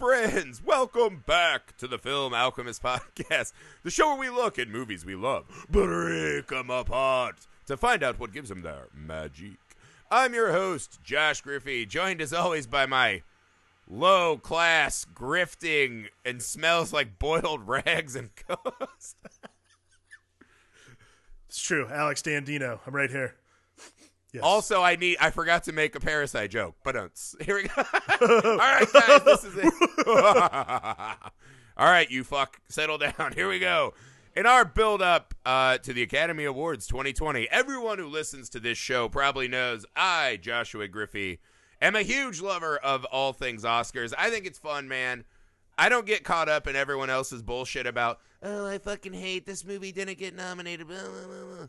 Friends! Welcome back to the Film Alchemist Podcast, the show where we look at movies we love, break them apart to find out what gives them their magic. I'm your host, Josh Griffey, joined as always by my low class, grifting, and smells like boiled rags and ghost. It's true. Alex Dandino. I'm right here. Yes. Also, I need I forgot to make a parasite joke, but. Here we go. All right, guys, this is it. All right, you fuck, settle down. Here we go. In our build up uh, to the Academy Awards 2020, everyone who listens to this show probably knows I, Joshua Griffey, am a huge lover of all things Oscars. I think it's fun, man. I don't get caught up in everyone else's bullshit about, oh, I fucking hate this movie didn't get nominated. Blah, blah, blah.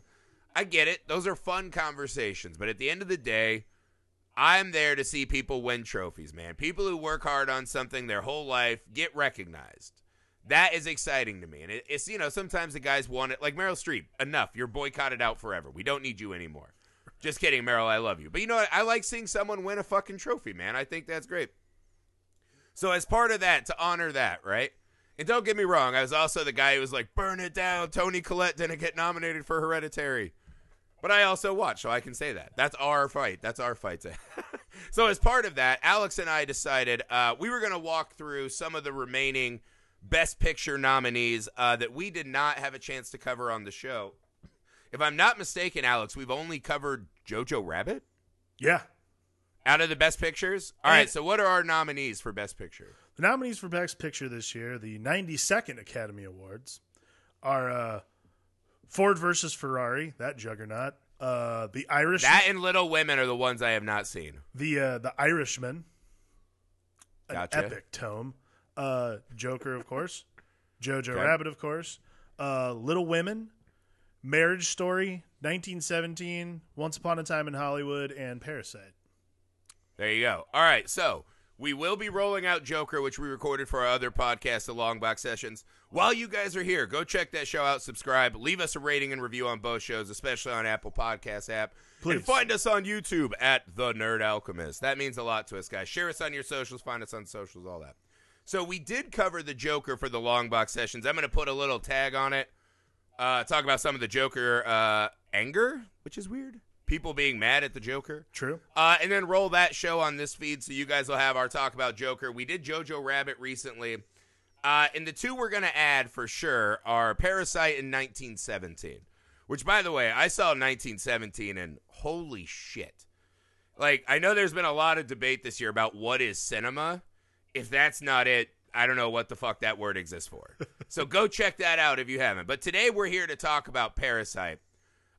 I get it. Those are fun conversations. But at the end of the day, I'm there to see people win trophies, man. People who work hard on something their whole life get recognized. That is exciting to me. And it, it's, you know, sometimes the guys want it. Like Meryl Streep, enough. You're boycotted out forever. We don't need you anymore. Just kidding, Meryl. I love you. But you know what? I like seeing someone win a fucking trophy, man. I think that's great. So, as part of that, to honor that, right? And don't get me wrong, I was also the guy who was like, burn it down. Toni Collette didn't get nominated for Hereditary. But I also watch, so I can say that. That's our fight. That's our fight. so as part of that, Alex and I decided uh, we were going to walk through some of the remaining Best Picture nominees uh, that we did not have a chance to cover on the show. If I'm not mistaken, Alex, we've only covered Jojo Rabbit yeah. out of the Best Pictures. All right, so what are our nominees for Best Picture? The nominees for Best Picture this year, the 92nd Academy Awards, are uh, Ford versus Ferrari, that juggernaut. Uh, the Irish, That and Little Women are the ones I have not seen. the uh, the Irishman, an Gotcha. epic tome. Uh, Joker, of course. Jojo Okay. Rabbit, of course. Uh, Little Women, Marriage Story, 1917, Once Upon a Time in Hollywood, and Parasite. There you go. All right, so we will be rolling out Joker, which we recorded for our other podcast, the Long Box Sessions. While you guys are here, go check that show out, subscribe, leave us a rating and review on both shows, especially on Apple Podcast app. And Please. find us on YouTube at The Nerd Alchemist. That means a lot to us, guys. Share us on your socials, find us on socials, all that. So we did cover the Joker for the Long Box Sessions. I'm going to put a little tag on it. Uh, talk about some of the Joker uh, anger, which is weird. People being mad at the Joker. True. Uh, and then roll that show on this feed so you guys will have our talk about Joker. We did Jojo Rabbit recently. Uh, and the two we're going to add for sure are Parasite and 1917. Which, by the way, I saw 1917 and holy shit. Like, I know there's been a lot of debate this year about what is cinema. If that's not it, I don't know what the fuck that word exists for. so go check that out if you haven't. But today we're here to talk about Parasite.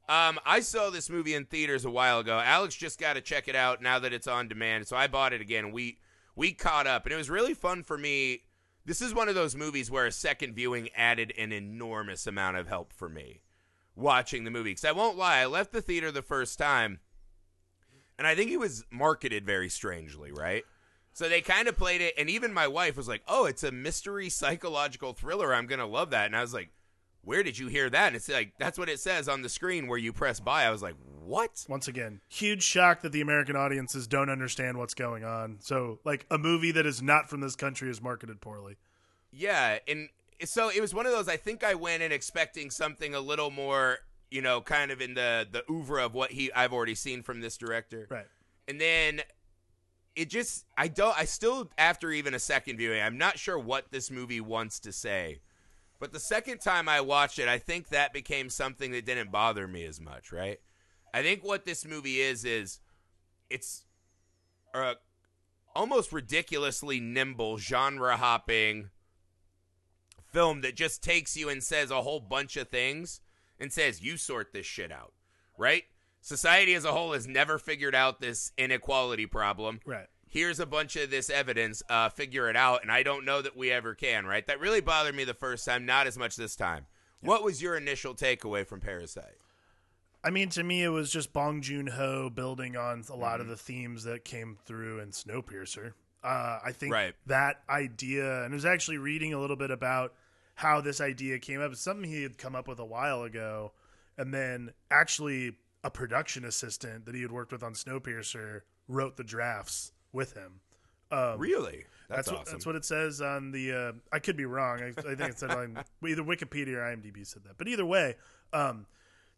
Um, I saw this movie in theaters a while ago. Alex just got to check it out now that it's on demand, so I bought it again. We we caught up, and it was really fun for me. This is one of those movies where a second viewing added an enormous amount of help for me watching the movie. Because I won't lie, I left the theater the first time, and I think it was marketed very strangely, right? So they kind of played it, and even my wife was like, "Oh, it's a mystery psychological thriller. I'm gonna love that." And I was like, "Where did you hear that?" And it's like that's what it says on the screen where you press buy. I was like, "What?" Once again, huge shock that the American audiences don't understand what's going on. So, like, a movie that is not from this country is marketed poorly. Yeah, and so it was one of those. I think I went in expecting something a little more, you know, kind of in the the oeuvre of what he I've already seen from this director. Right. and then it just I don't I still after even a second viewing I'm not sure what this movie wants to say. But the second time I watched it, I think that became something that didn't bother me as much, right? I think what this movie is is it's a almost ridiculously nimble genre hopping film that just takes you and says a whole bunch of things and says you sort this shit out, right? Society as a whole has never figured out this inequality problem. Right. Here's a bunch of this evidence. Uh, figure it out, and I don't know that we ever can. Right? That really bothered me the first time. Not as much this time. What was your initial takeaway from Parasite? I mean, to me, it was just Bong Joon Ho building on a lot Mm-hmm. of the themes that came through in Snowpiercer. Uh, I think Right. that idea, and I was actually reading a little bit about how this idea came up. It's something he had come up with a while ago, and then actually a production assistant that he had worked with on Snowpiercer wrote the drafts with him. Um, Really? That's, That's, what that's what it says on the. Uh, I could be wrong. I, I think it said on either Wikipedia or IMDb said that. But either way, um,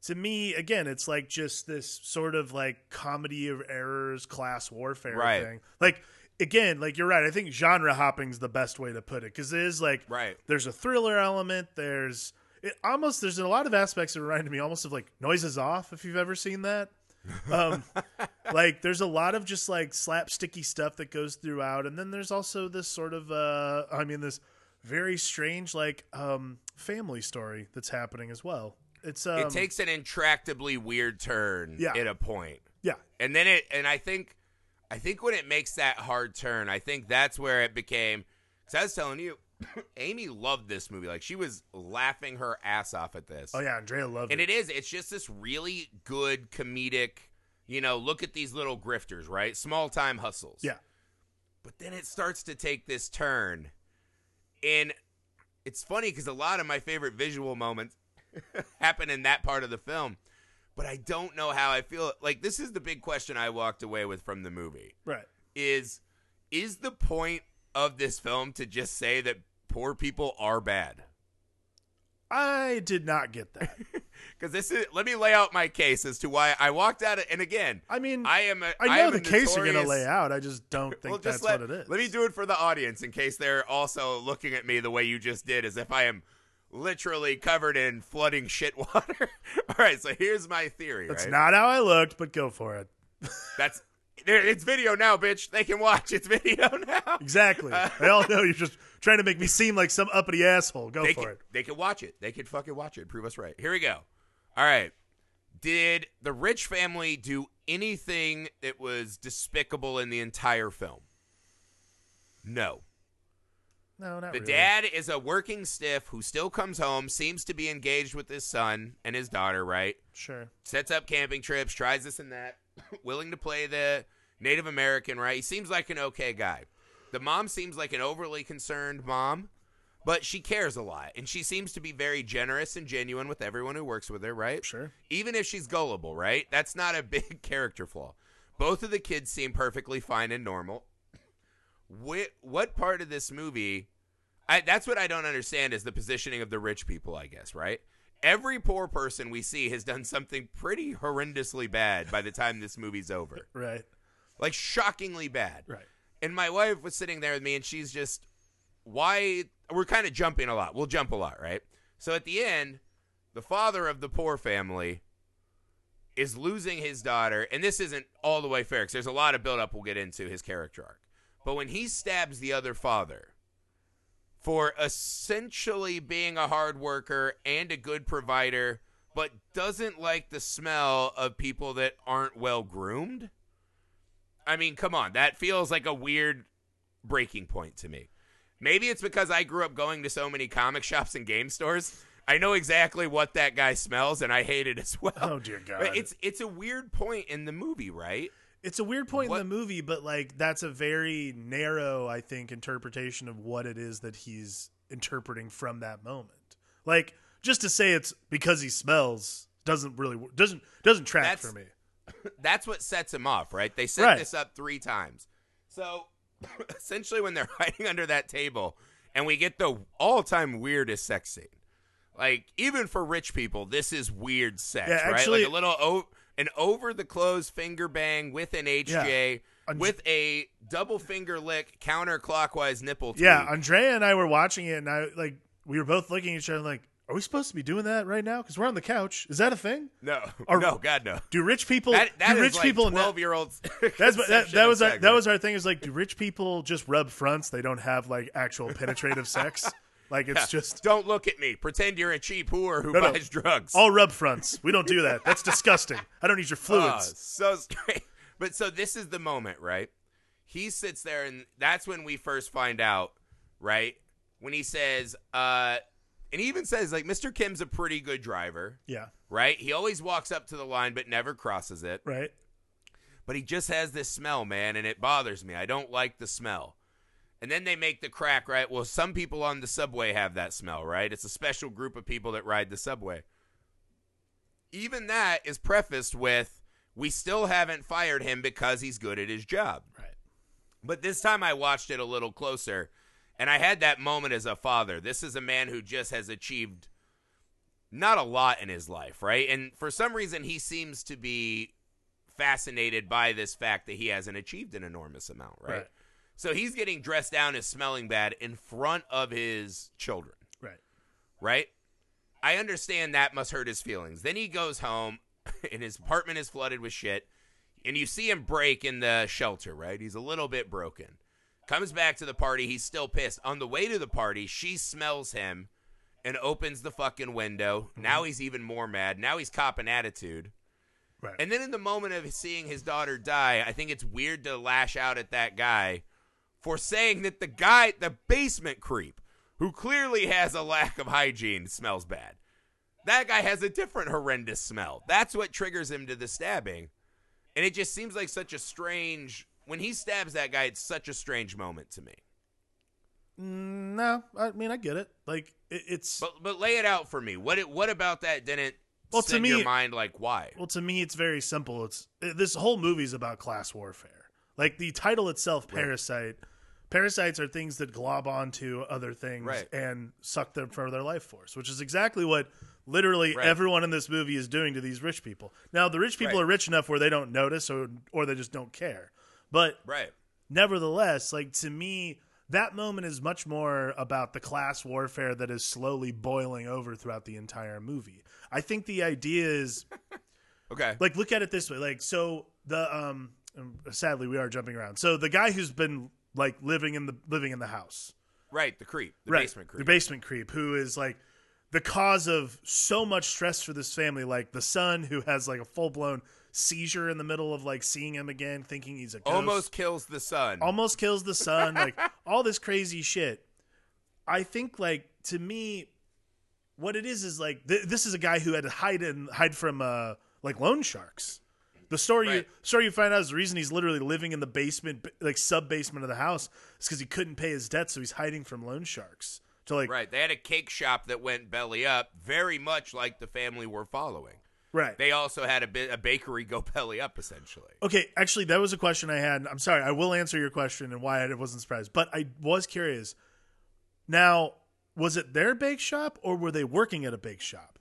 to me, again, it's like just this sort of like comedy of errors, class warfare Right. thing. Like again, like you're right. I think genre hopping's the best way to put it because it is like Right. There's a thriller element. There's it almost there's a lot of aspects that reminded me almost of like Noises Off if you've ever seen that. Um like there's a lot of just like slapsticky stuff that goes throughout and then there's also this sort of uh i mean this very strange like um family story that's happening as well it's um it takes an intractably weird turn Yeah. at a point. yeah and then it and i think i think when it makes that hard turn i think that's where it became because i was telling you amy loved this movie. Like she was laughing her ass off at this. Oh yeah andrea loved and it. And it is. It's just this really good comedic you know look at these little grifters right? Small time hustles. Yeah. But then it starts to take this turn. And it's funny because a lot of my favorite visual moments happen in that part of the film. But i don't know how i feel. Like this is the big question i walked away with from the movie. Right. Is is the point of this film to just say that poor people are bad i did not get that because this is let me lay out my case as to why i walked out of, and again i mean i am a, i know am the case you're gonna lay out i just don't think well, that's let, what it is Let me do it for the audience in case they're also looking at me the way you just did, as if I am literally covered in flooding shit water. All right, so here's my theory. that's right? not how i looked but go for it That's it's video now, bitch. They can watch. It's video now. exactly uh, they all know you're just trying to make me seem like some uppity asshole go for can, it they can watch it. They can fucking watch it. Prove us right. Here we go. All right. Did the rich family do anything that was despicable in the entire film? No. no not The really. dad is a working stiff who still comes home, seems to be engaged with his son and his daughter, right? sure Sets up camping trips, tries this and that, willing to play the Native American, right? He seems like an okay guy. The mom seems like an overly concerned mom, but she cares a lot. And she seems to be very generous and genuine with everyone who works with her, right? sure Even if she's gullible, right? That's not a big character flaw. Both of the kids seem perfectly fine and normal. What, what part of this movie? I, that's what I don't understand is the positioning of the rich people. I guess right. Every poor person we see has done something pretty horrendously bad by the time this movie's over, right like shockingly bad. right And my wife was sitting there with me, and she's just, why? We're kind of jumping a lot. We'll jump a lot, right? So at the end, the father of the poor family is losing his daughter, and this isn't all the way fair because there's a lot of buildup we'll get into his character arc. But when he stabs the other father for essentially being a hard worker and a good provider, but doesn't like the smell of people that aren't well groomed. I mean, come on, that feels like a weird breaking point to me. Maybe it's because I grew up going to so many comic shops and game stores. I know exactly what that guy smells, and I hate it as well. Oh, dear God. But it's it's a weird point in the movie, right? It's a weird point What- in the movie, but like that's a very narrow, I think, interpretation of what it is that he's interpreting from that moment. Like just to say it's because he smells doesn't really doesn't doesn't track That's- for me. That's what sets him off, right? They set Right. this up three times. So essentially, when they're hiding under that table, and we get the all-time weirdest sex scene. Like even for rich people, this is weird sex, Yeah, right? like a little o- an over the clothes finger bang with an HJ, I'm- with a double finger lick counterclockwise nipple. Tweak. Yeah, Andrea and I were watching it, and I like we were both looking at each other like, are we supposed to be doing that right now? Because we're on the couch. Is that a thing? no, Are- no, God no. Do rich people? That, that do rich like people? twelve year olds. That's that, that was our, that was our thing. Is like, do rich people just rub fronts? They don't have like actual penetrative sex. Like it's just Don't look at me. Pretend you're a cheap whore who No, no. buys drugs. all rub fronts. We don't do that. That's disgusting. I don't need your Oh, fluids. so straight. But so this is the moment, right? He sits there, and that's when we first find out, right? When he says, uh, and he even says, like, Mr. Kim's a pretty good driver, yeah. right? He always walks up to the line, but never crosses it. Right. But he just has this smell, man, and it bothers me. I don't like the smell. And then they make the crack, right? Well, some people on the subway have that smell, right? It's a special group of people that ride the subway. Even that is prefaced with we still haven't fired him because he's good at his job. Right. But this time I watched it a little closer and I had that moment as a father. This is a man who just has achieved not a lot in his life, right? And for some reason he seems to be fascinated by this fact that he hasn't achieved an enormous amount, right? Right. So he's getting dressed down as smelling bad in front of his children Right. right? I understand that must hurt his feelings. Then he goes home and his apartment is flooded with shit. And you see him break in the shelter, right? He's a little bit broken. Comes back to the party. He's still pissed. On the way to the party, she smells him and opens the fucking window. Mm-hmm. Now he's even more mad. Now he's copping attitude. Right. And then in the moment of seeing his daughter die, I think it's weird to lash out at that guy for saying that the guy, the basement creep, who clearly has a lack of hygiene, smells bad. That guy has a different horrendous smell. That's what triggers him to the stabbing. And it just seems like such a strange. When he stabs that guy, it's such a strange moment to me. No, I mean I get it. Like it, it's But but lay it out for me. What it, what about that didn't Well, to me- your mind like why? well to me it's very simple. It's this whole movie's about class warfare. Like the title itself, Parasite. Parasites are things that glob onto other things Right. and suck them for their life force, which is exactly what literally Right. everyone in this movie is doing to these rich people. Now, the rich people Right. are rich enough where they don't notice or or they just don't care. But Right. nevertheless, like to me, that moment is much more about the class warfare that is slowly boiling over throughout the entire movie. I think the idea is Okay. like look at it this way like so the um um, sadly we are jumping around so the guy who's been like living in the living in the house right. The creep. The right basement creep. the basement creep who is like the cause of so much stress for this family like the son who has like a full-blown seizure in the middle of like seeing him again thinking he's a ghost Almost kills the son. almost kills the son, like all this crazy shit. I think, like to me, what it is is like th- this is a guy who had to hide and hide from uh like loan sharks. The story you story you find out is the reason he's literally living in the basement, like sub basement of the house, is because he couldn't pay his debt, so he's hiding from loan sharks. To like Right. They had a cake shop that went belly up, very much like the family we're following. right. They also had a bit a bakery go belly up, essentially. Okay, actually, that was a question I had. I'm sorry, I will answer your question and why I wasn't surprised, but I was curious. Now, was it their bake shop or were they working at a bake shop?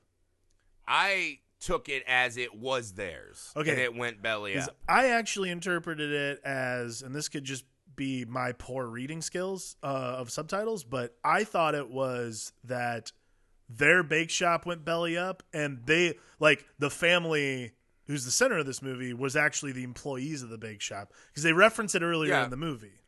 I took it as it was theirs. Okay. And it went belly up. I actually interpreted it as, and this could just be my poor reading skills uh, of subtitles, but I thought it was that their bake shop went belly up, and they like the family who's the center of this movie was actually the employees of the bake shop because they reference it earlier Yeah. in the movie.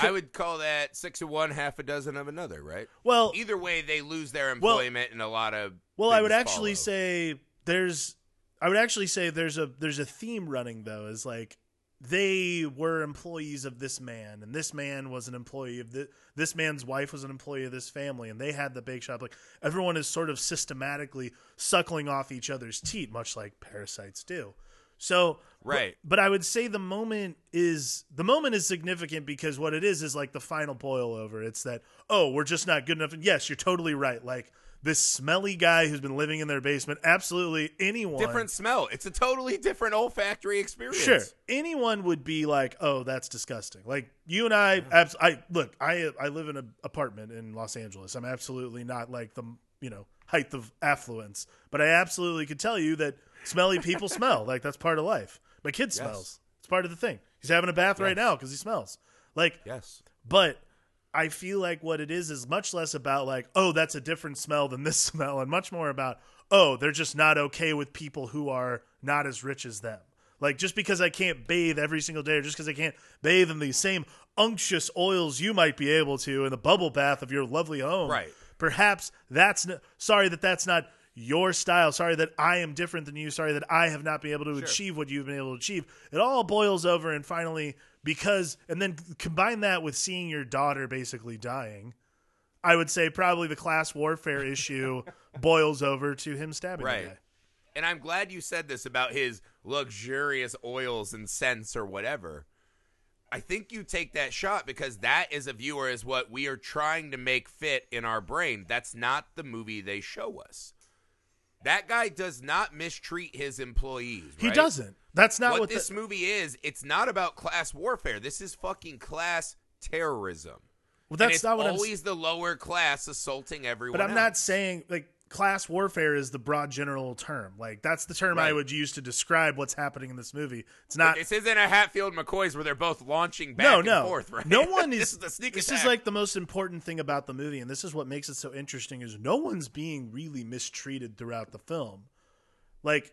I would call that six of one, half a dozen of another, right? Well, Either way, they lose their employment and a lot of. Well, I would actually follow. say there's I would actually say there's a there's a theme running though is like they were employees of this man and this man was an employee of the, this man's wife was an employee of this family and they had the bake shop like everyone is sort of systematically suckling off each other's teat much like parasites do so Right. but, but i would say the moment is the moment is significant because what it is is like the final boil over it's that oh we're just not good enough and yes you're totally right like this smelly guy who's been living in their basement absolutely anyone different smell. It's a totally different olfactory experience. Sure, anyone would be like, "Oh, that's disgusting." Like you and I, abs- I look, I I live in an apartment in Los Angeles. I'm absolutely not like the you know height of affluence, but I absolutely could tell you that smelly people smell. Like that's part of life. My kid smells. It's part of the thing. He's having a bath right now because he smells. Like, Yes. but I feel like what it is is much less about like, oh, that's a different smell than this smell, and much more about, oh, they're just not okay with people who are not as rich as them. Like just because I can't bathe every single day, or just because I can't bathe in the same unctuous oils you might be able to in the bubble bath of your lovely home, Right. Perhaps that's n- sorry that that's not your style. Sorry that I am different than you. Sorry that I have not been able to achieve what you've been able to achieve. It all boils over, and finally, because, and then combine that with seeing your daughter basically dying. I would say probably the class warfare issue boils over to him stabbing the Right. guy. And I'm glad you said this about his luxurious oils and scents or whatever. I think you take that shot because that as a viewer is what we are trying to make fit in our brain. That's not the movie they show us. That guy does not mistreat his employees. He right? doesn't. That's not what, what, this the, movie is. It's not about class warfare. This is fucking class terrorism. well, that's it's not what I'm always the lower class assaulting everyone. But I'm not saying like class warfare is the broad general term. Like that's the term I would use to describe what's happening in this movie. It's not. This isn't a Hatfield McCoys where they're both launching back no, and no. forth, right? No one is. this is sneak this attack. is like the most important thing about the movie, and this is what makes it so interesting. Is no one's being really mistreated throughout the film. Like,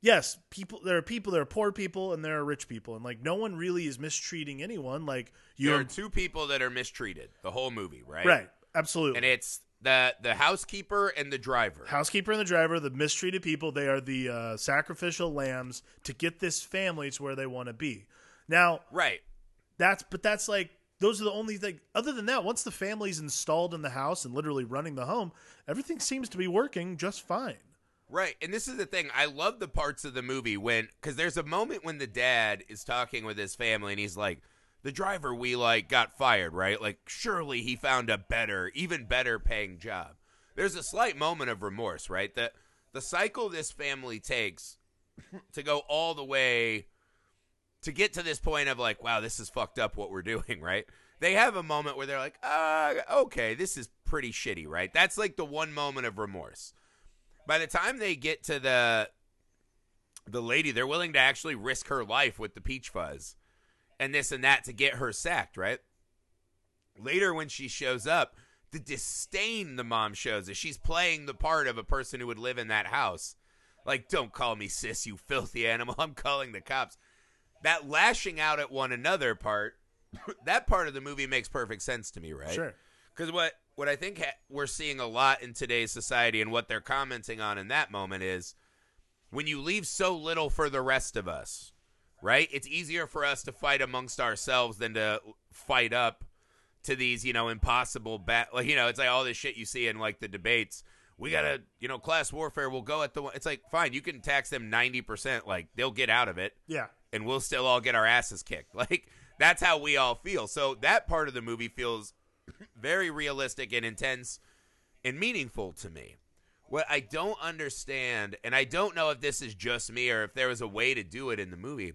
yes, people. There are people. There are poor people, and there are rich people, and like no one really is mistreating anyone. Like you, there are two people that are mistreated the whole movie, right? right? Absolutely. And it's the the housekeeper and the driver. housekeeper and the driver, the mistreated people, they are the uh, sacrificial lambs to get this family to where they want to be. Now, right. that's but that's like those are the only thing. Other than that, once the family's installed in the house and literally running the home, everything seems to be working just fine. Right. And this is the thing. I love the parts of the movie when cuz there's a moment when the dad is talking with his family and he's like the driver we like got fired, right? Like surely he found a better, even better paying job. There's a slight moment of remorse, right? That the cycle this family takes to go all the way to get to this point of like, wow, this is fucked up what we're doing, right? They have a moment where they're like, uh, okay, this is pretty shitty, right? That's like the one moment of remorse. By the time they get to the the lady, they're willing to actually risk her life with the peach fuzz and this and that to get her sacked, right? Later when she shows up, the disdain the mom shows is she's playing the part of a person who would live in that house. Like, don't call me sis, you filthy animal. I'm calling the cops. That lashing out at one another part, that part of the movie makes perfect sense to me, right? Sure. Because what what I think ha- we're seeing a lot in today's society, and what they're commenting on in that moment is when you leave so little for the rest of us, right? It's easier for us to fight amongst ourselves than to fight up to these, you know, impossible bat. Like you know, it's like all this shit you see in like the debates. We gotta, you know, class warfare. We'll go at the. It's like fine, you can tax them ninety percent. Like they'll get out of it Yeah. and we'll still all get our asses kicked. Like that's how we all feel. So that part of the movie feels very realistic and intense and meaningful to me. What I don't understand, and I don't know if this is just me or if there was a way to do it in the movie.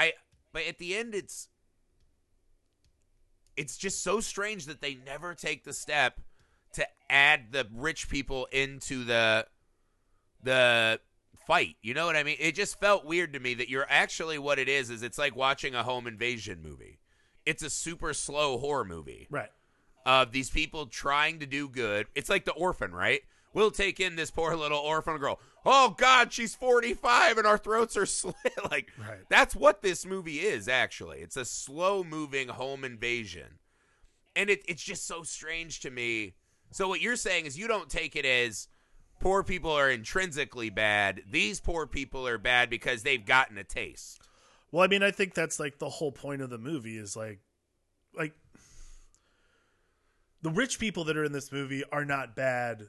I but at the end it's it's just so strange that they never take the step to add the rich people into the the fight. You know what I mean? It just felt weird to me that you're actually what it is is it's like watching a home invasion movie. It's a super slow horror movie Right. of these people trying to do good. It's like the orphan, right? We'll take in this poor little orphan girl. Oh God, she's 45 and our throats are slit. like Right. that's what this movie is actually. It's a slow moving home invasion. And it, it's just so strange to me. So what you're saying is you don't take it as poor people are intrinsically bad. These poor people are bad because they've gotten a taste. Well, I mean, I think that's like the whole point of the movie is like, like the rich people that are in this movie are not bad.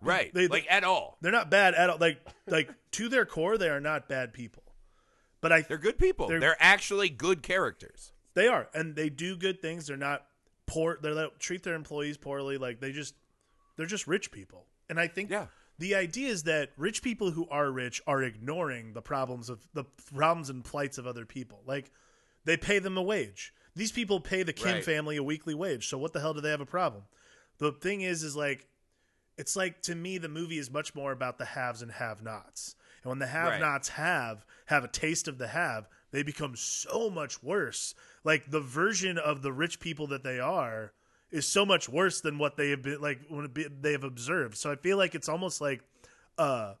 Right. They- like at all. They're not bad at all. Like, like to their core, they are not bad people. But I, They're good people. They're- They're actually good characters. they are, and they do good things. They're not poor. They don't treat their employees poorly. Like they just, they're just rich people. And I think Yeah. the idea is that rich people who are rich are ignoring the problems of the problems and plights of other people. Like they pay them a wage. These people pay the Kim Right. family a weekly wage. So what the hell do they have a problem? The thing is, is like, it's like to me, the movie is much more about the haves and have-nots. And when the have-nots have have a taste of the have, they become so much worse. Like the version of the rich people that they are is so much worse than what they have been like when they have observed. So I feel like it's almost like uh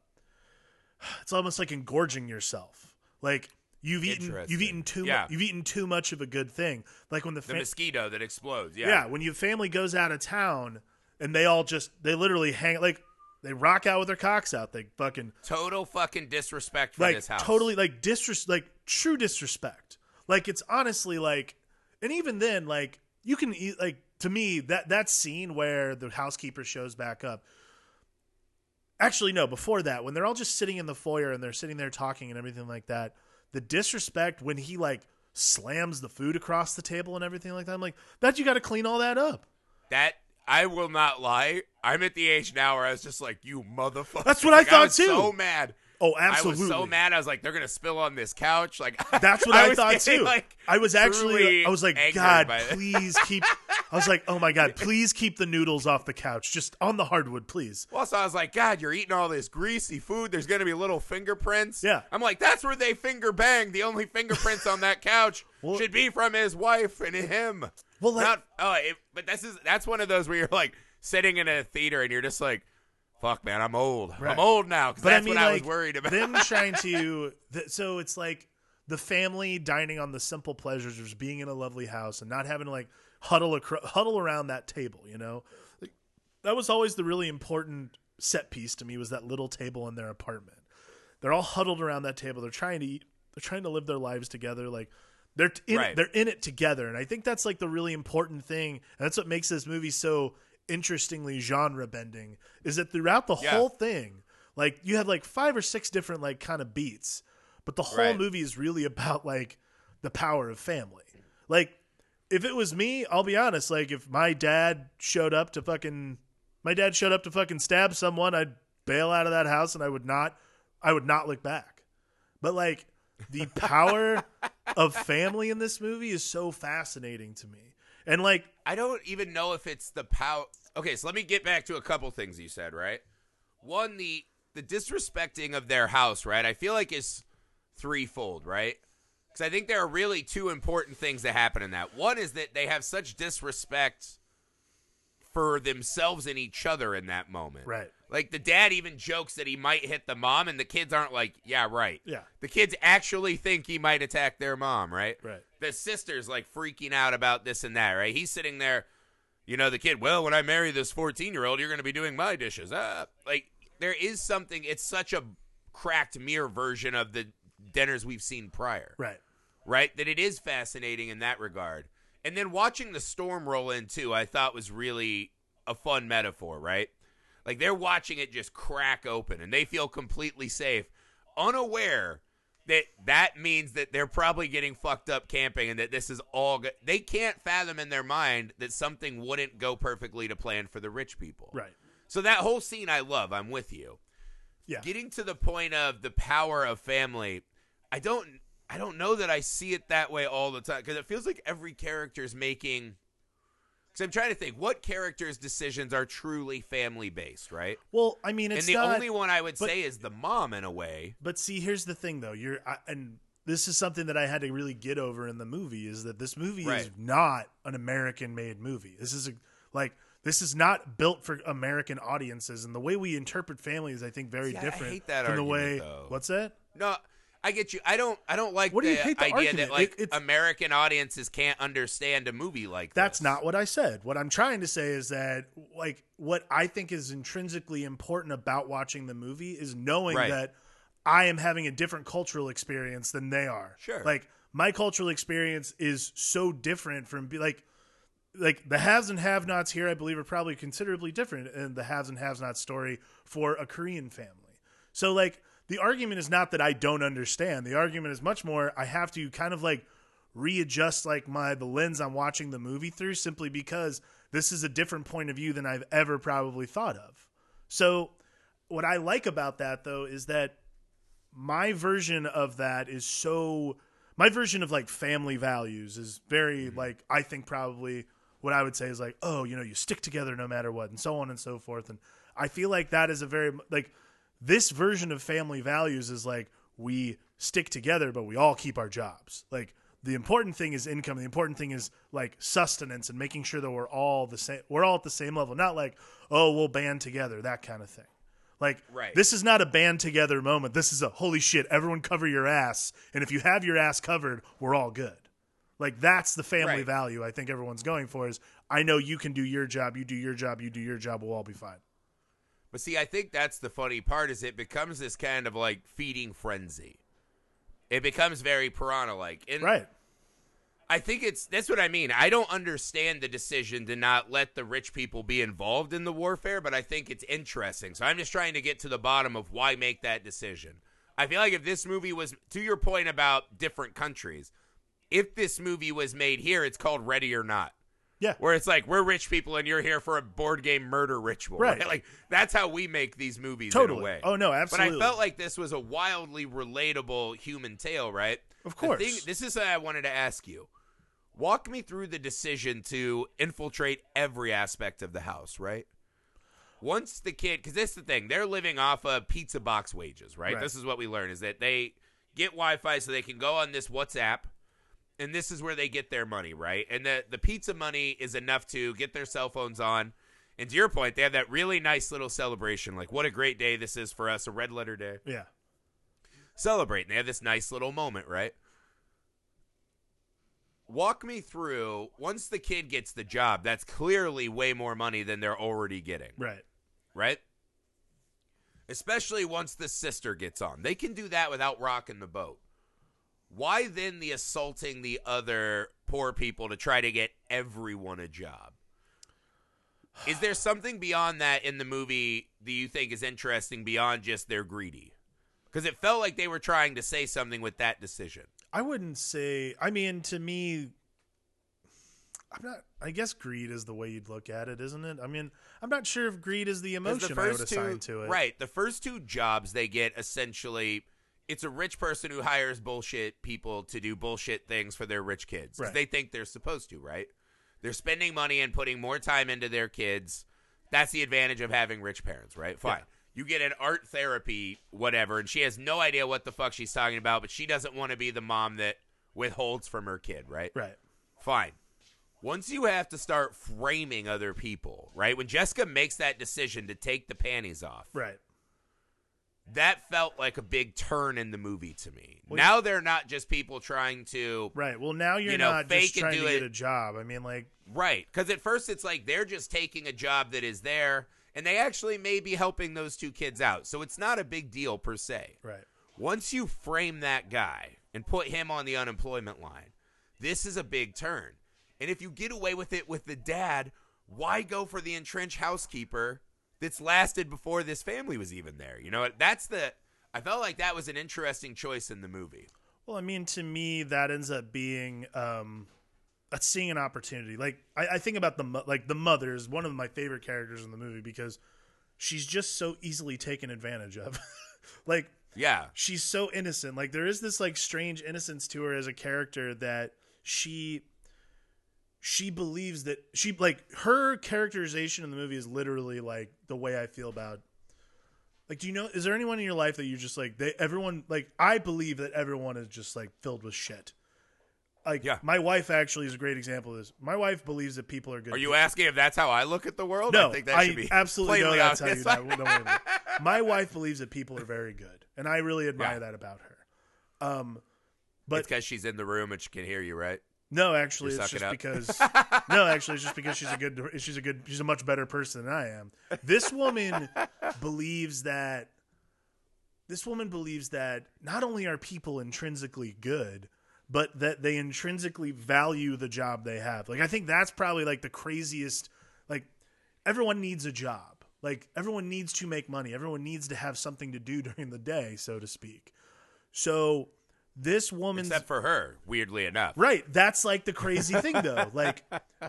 it's almost like engorging yourself. Like you've eaten you've eaten too Yeah. much you've eaten too much of a good thing. Like when the, The mosquito that explodes. Yeah. yeah. when your family goes out of town and they all just they literally hang like they rock out with their cocks out. They fucking Total fucking disrespect for like this house. totally like disres like true disrespect. Like it's honestly like, and even then like you can eat like to me that that scene where the housekeeper shows back up. Actually, no. Before that, when they're all just sitting in the foyer and they're sitting there talking and everything like that, the disrespect when he like slams the food across the table and everything like that. I'm like, that you got to clean all that up. That I will not lie. I'm at the age now where I was just like, "You motherfucker." That's what I Like, thought, was too. So mad. Oh, absolutely. I was so mad. I was like, "They're gonna spill on this couch." Like That's what I, was thought getting, too. Like, I was actually, I was like, God, by it." please keep. I was like, oh my God, please keep the noodles off the couch, just on the hardwood, please. Well, so I was like, God, you're eating all this greasy food. There's going to be little fingerprints. Yeah. I'm like, that's where they finger bang. The only fingerprints on that couch Well- should be from his wife and him. Well, like- Not, oh, it, but this is that's one of those where you're like sitting in a theater and you're just like, fuck, man, I'm old. Right. I'm old now because that's I mean, what I like was worried about. them trying to. Th- so it's like the family dining on the simple pleasures of just being in a lovely house and not having to like huddle acro- huddle around that table. You know, like, that was always the really important set piece to me was that little table in their apartment. They're all huddled around that table. They're trying to eat. They're trying to live their lives together. Like they're in, Right. they're in it together, and I think that's like the really important thing. And that's what makes this movie so interestingly genre bending. Is that throughout the Yeah. whole thing, like you have like five or six different like kind of beats, but the whole Right. movie is really about like the power of family. Like if it was me, I'll be honest. Like if my dad showed up to fucking, my dad showed up to fucking stab someone, I'd bail out of that house and I would not, I would not look back. But like the power of family in this movie is so fascinating to me. And like, I don't even know if it's the power. Okay, so let me get back to a couple things you said. Right, one the the disrespecting of their house. Right, I feel like is threefold. Right, because I think there are really two important things that happen in that. One is that they have such disrespect for themselves and each other in that moment. Right. Like the dad even jokes that he might hit the mom, and the kids aren't like, "Yeah, right." Yeah. The kids actually think he might attack their mom. Right. Right. The sister's like freaking out about this and that. Right. He's sitting there. You know, the kid, well, when I marry this 14 year old, you're going to be doing my dishes. Ah. Like, there is something, it's such a cracked mirror version of the dinners we've seen prior, right. right? That it is fascinating in that regard. And then watching the storm roll in, too, I thought was really a fun metaphor, right? Like, they're watching it just crack open and they feel completely safe, unaware that that means that they're probably getting fucked up camping and that this is all good. They can't fathom in their mind that something wouldn't go perfectly to plan for the rich people. Right. So that whole scene I love. I'm with you. Yeah. Getting to the point of the power of family, I don't I don't know that I see it that way all the time because it feels like every character is making cuz I'm trying to think what characters' decisions are truly family based, right? Well, I mean, it's and the not, only one I would but- say is the mom in a way. But see, here's the thing, though. You're I, and this is something that I had to really get over in the movie is that this movie is not an American-made movie. This is a like this is not built for American audiences, and the way we interpret family is, I think, very See, I different hate that from the way. though. What's that? No, I get you. I don't. I don't like What do the you hate the idea argument? that like It- American audiences can't understand a movie like That's this. not what I said. What I'm trying to say is that like what I think is intrinsically important about watching the movie is knowing Right. that I am having a different cultural experience than they are. Sure. Like my cultural experience is so different from be like like the haves and have nots here I believe are probably considerably different in the haves and have nots story for a Korean family. So like the argument is not that I don't understand. The argument is much more I have to kind of like readjust like my the lens I'm watching the movie through simply because this is a different point of view than I've ever probably thought of. So what I like about that though is that my version of that is so my version of like family values is very mm-hmm. like I think probably what I would say is like oh you know you stick together no matter what and so on and so forth and I feel like that is a very like this version of family values is like we stick together but we all keep our jobs. Like the important thing is income. The important thing is like sustenance and making sure that we're all the same we're all at the same level not like oh we'll band together that kind of thing. Like Right. this is not a band together moment. This is a holy shit everyone cover your ass and if you have your ass covered we're all good. Like that's the family Right. value i think everyone's going for is i know you can do your job you do your job you do your job we'll all be fine But see, I think that's the funny part is it becomes this kind of like feeding frenzy. It becomes very piranha like. Right I think it's that's what I mean. I don't understand the decision to not let the rich people be involved in the warfare, but I think it's interesting. So I'm just trying to get to the bottom of why make that decision. I feel like if this movie was to your point about different countries, if this movie was made here, it's called Ready or Not. Yeah. Where it's like we're rich people and you're here for a board game murder ritual. Right. Like that's how we make these movies Totally. in a way. Oh, no, absolutely. But I felt like this was a wildly relatable human tale, right? Of course. thing- this is what I wanted to ask you. Walk me through the decision to infiltrate every aspect of the house, right? Once the kid, because this is the thing, they're living off of pizza box wages, right? Right. This is what we learn is that they get Wi-Fi so they can go on this WhatsApp, and this is where they get their money, right? And the the pizza money is enough to get their cell phones on. And to your point, they have that really nice little celebration, like what a great day this is for us, a red letter day Yeah. celebrate and they have this nice little moment, right? Walk me through once the kid gets the job, that's clearly way more money than they're already getting, Right. right? Especially once the sister gets on. They can do that without rocking the boat. Why then the assaulting the other poor people to try to get everyone a job? Is there something beyond that in the movie that you think is interesting beyond just they're greedy? Because it felt like they were trying to say something with that decision. I wouldn't say. I mean, to me, I'm not. I guess greed is the way you'd look at it, isn't it? I mean, I'm not sure if greed is the emotion I would assign to it. Right. The first two jobs they get essentially it's a rich person who hires bullshit people to do bullshit things for their rich kids. Right. they think they're supposed to, right? They're spending money and putting more time into their kids. That's the advantage of having rich parents, right? Fine. Yeah. You get an art therapy, whatever, and she has no idea what the fuck she's talking about, but she doesn't want to be the mom that withholds from her kid, right? Right. Fine. Once you have to start framing other people, right? When Jessica makes that decision to take the panties off, Right. That felt like a big turn in the movie to me. Well, now they're not just people trying to Right. Well, now you're You know, not fake just trying to get it- a job. I mean, like, right because at first it's like they're just taking a job that is there, and they actually may be helping those two kids out. So it's not a big deal per se. right. Once you frame that guy and put him on the unemployment line, this is a big turn. And if you get away with it with the dad, why go for the entrenched housekeeper that's lasted before this family was even there? You know, that's the. I felt like that was an interesting choice in the movie. Well, I mean, to me, that ends up being um, seeing an opportunity. Like, I, I think about the like the mother is one of my favorite characters in the movie because she's just so easily taken advantage of. like, Yeah. she's so innocent. Like, there is this like strange innocence to her as a character that she she believes that she like her characterization in the movie is literally like the way I feel about like do you know is there anyone in your life that you just like they everyone like I believe that everyone is just like filled with shit. Like Yeah. my wife actually is a great example of this. My wife believes that people are good. Are you asking if that's how I look at the world? No, I think that should be absolutely know that's how you. obvious. Don't, don't worry. My wife believes that people are very good, and I really admire Yeah. that about her. Um, but it's because she's in the room and she can hear you, right? No, actually, You're it's just up. because. no, actually, it's just because she's a good. She's a good. She's a much better person than I am. This woman believes that. This woman believes that not only are people intrinsically good, but that they intrinsically value the job they have. Like I think that's probably like the craziest. Like everyone needs a job. Like everyone needs to make money. Everyone needs to have something to do during the day, so to speak. So this woman's Except for her, weirdly enough. Right. That's like the crazy thing though. Like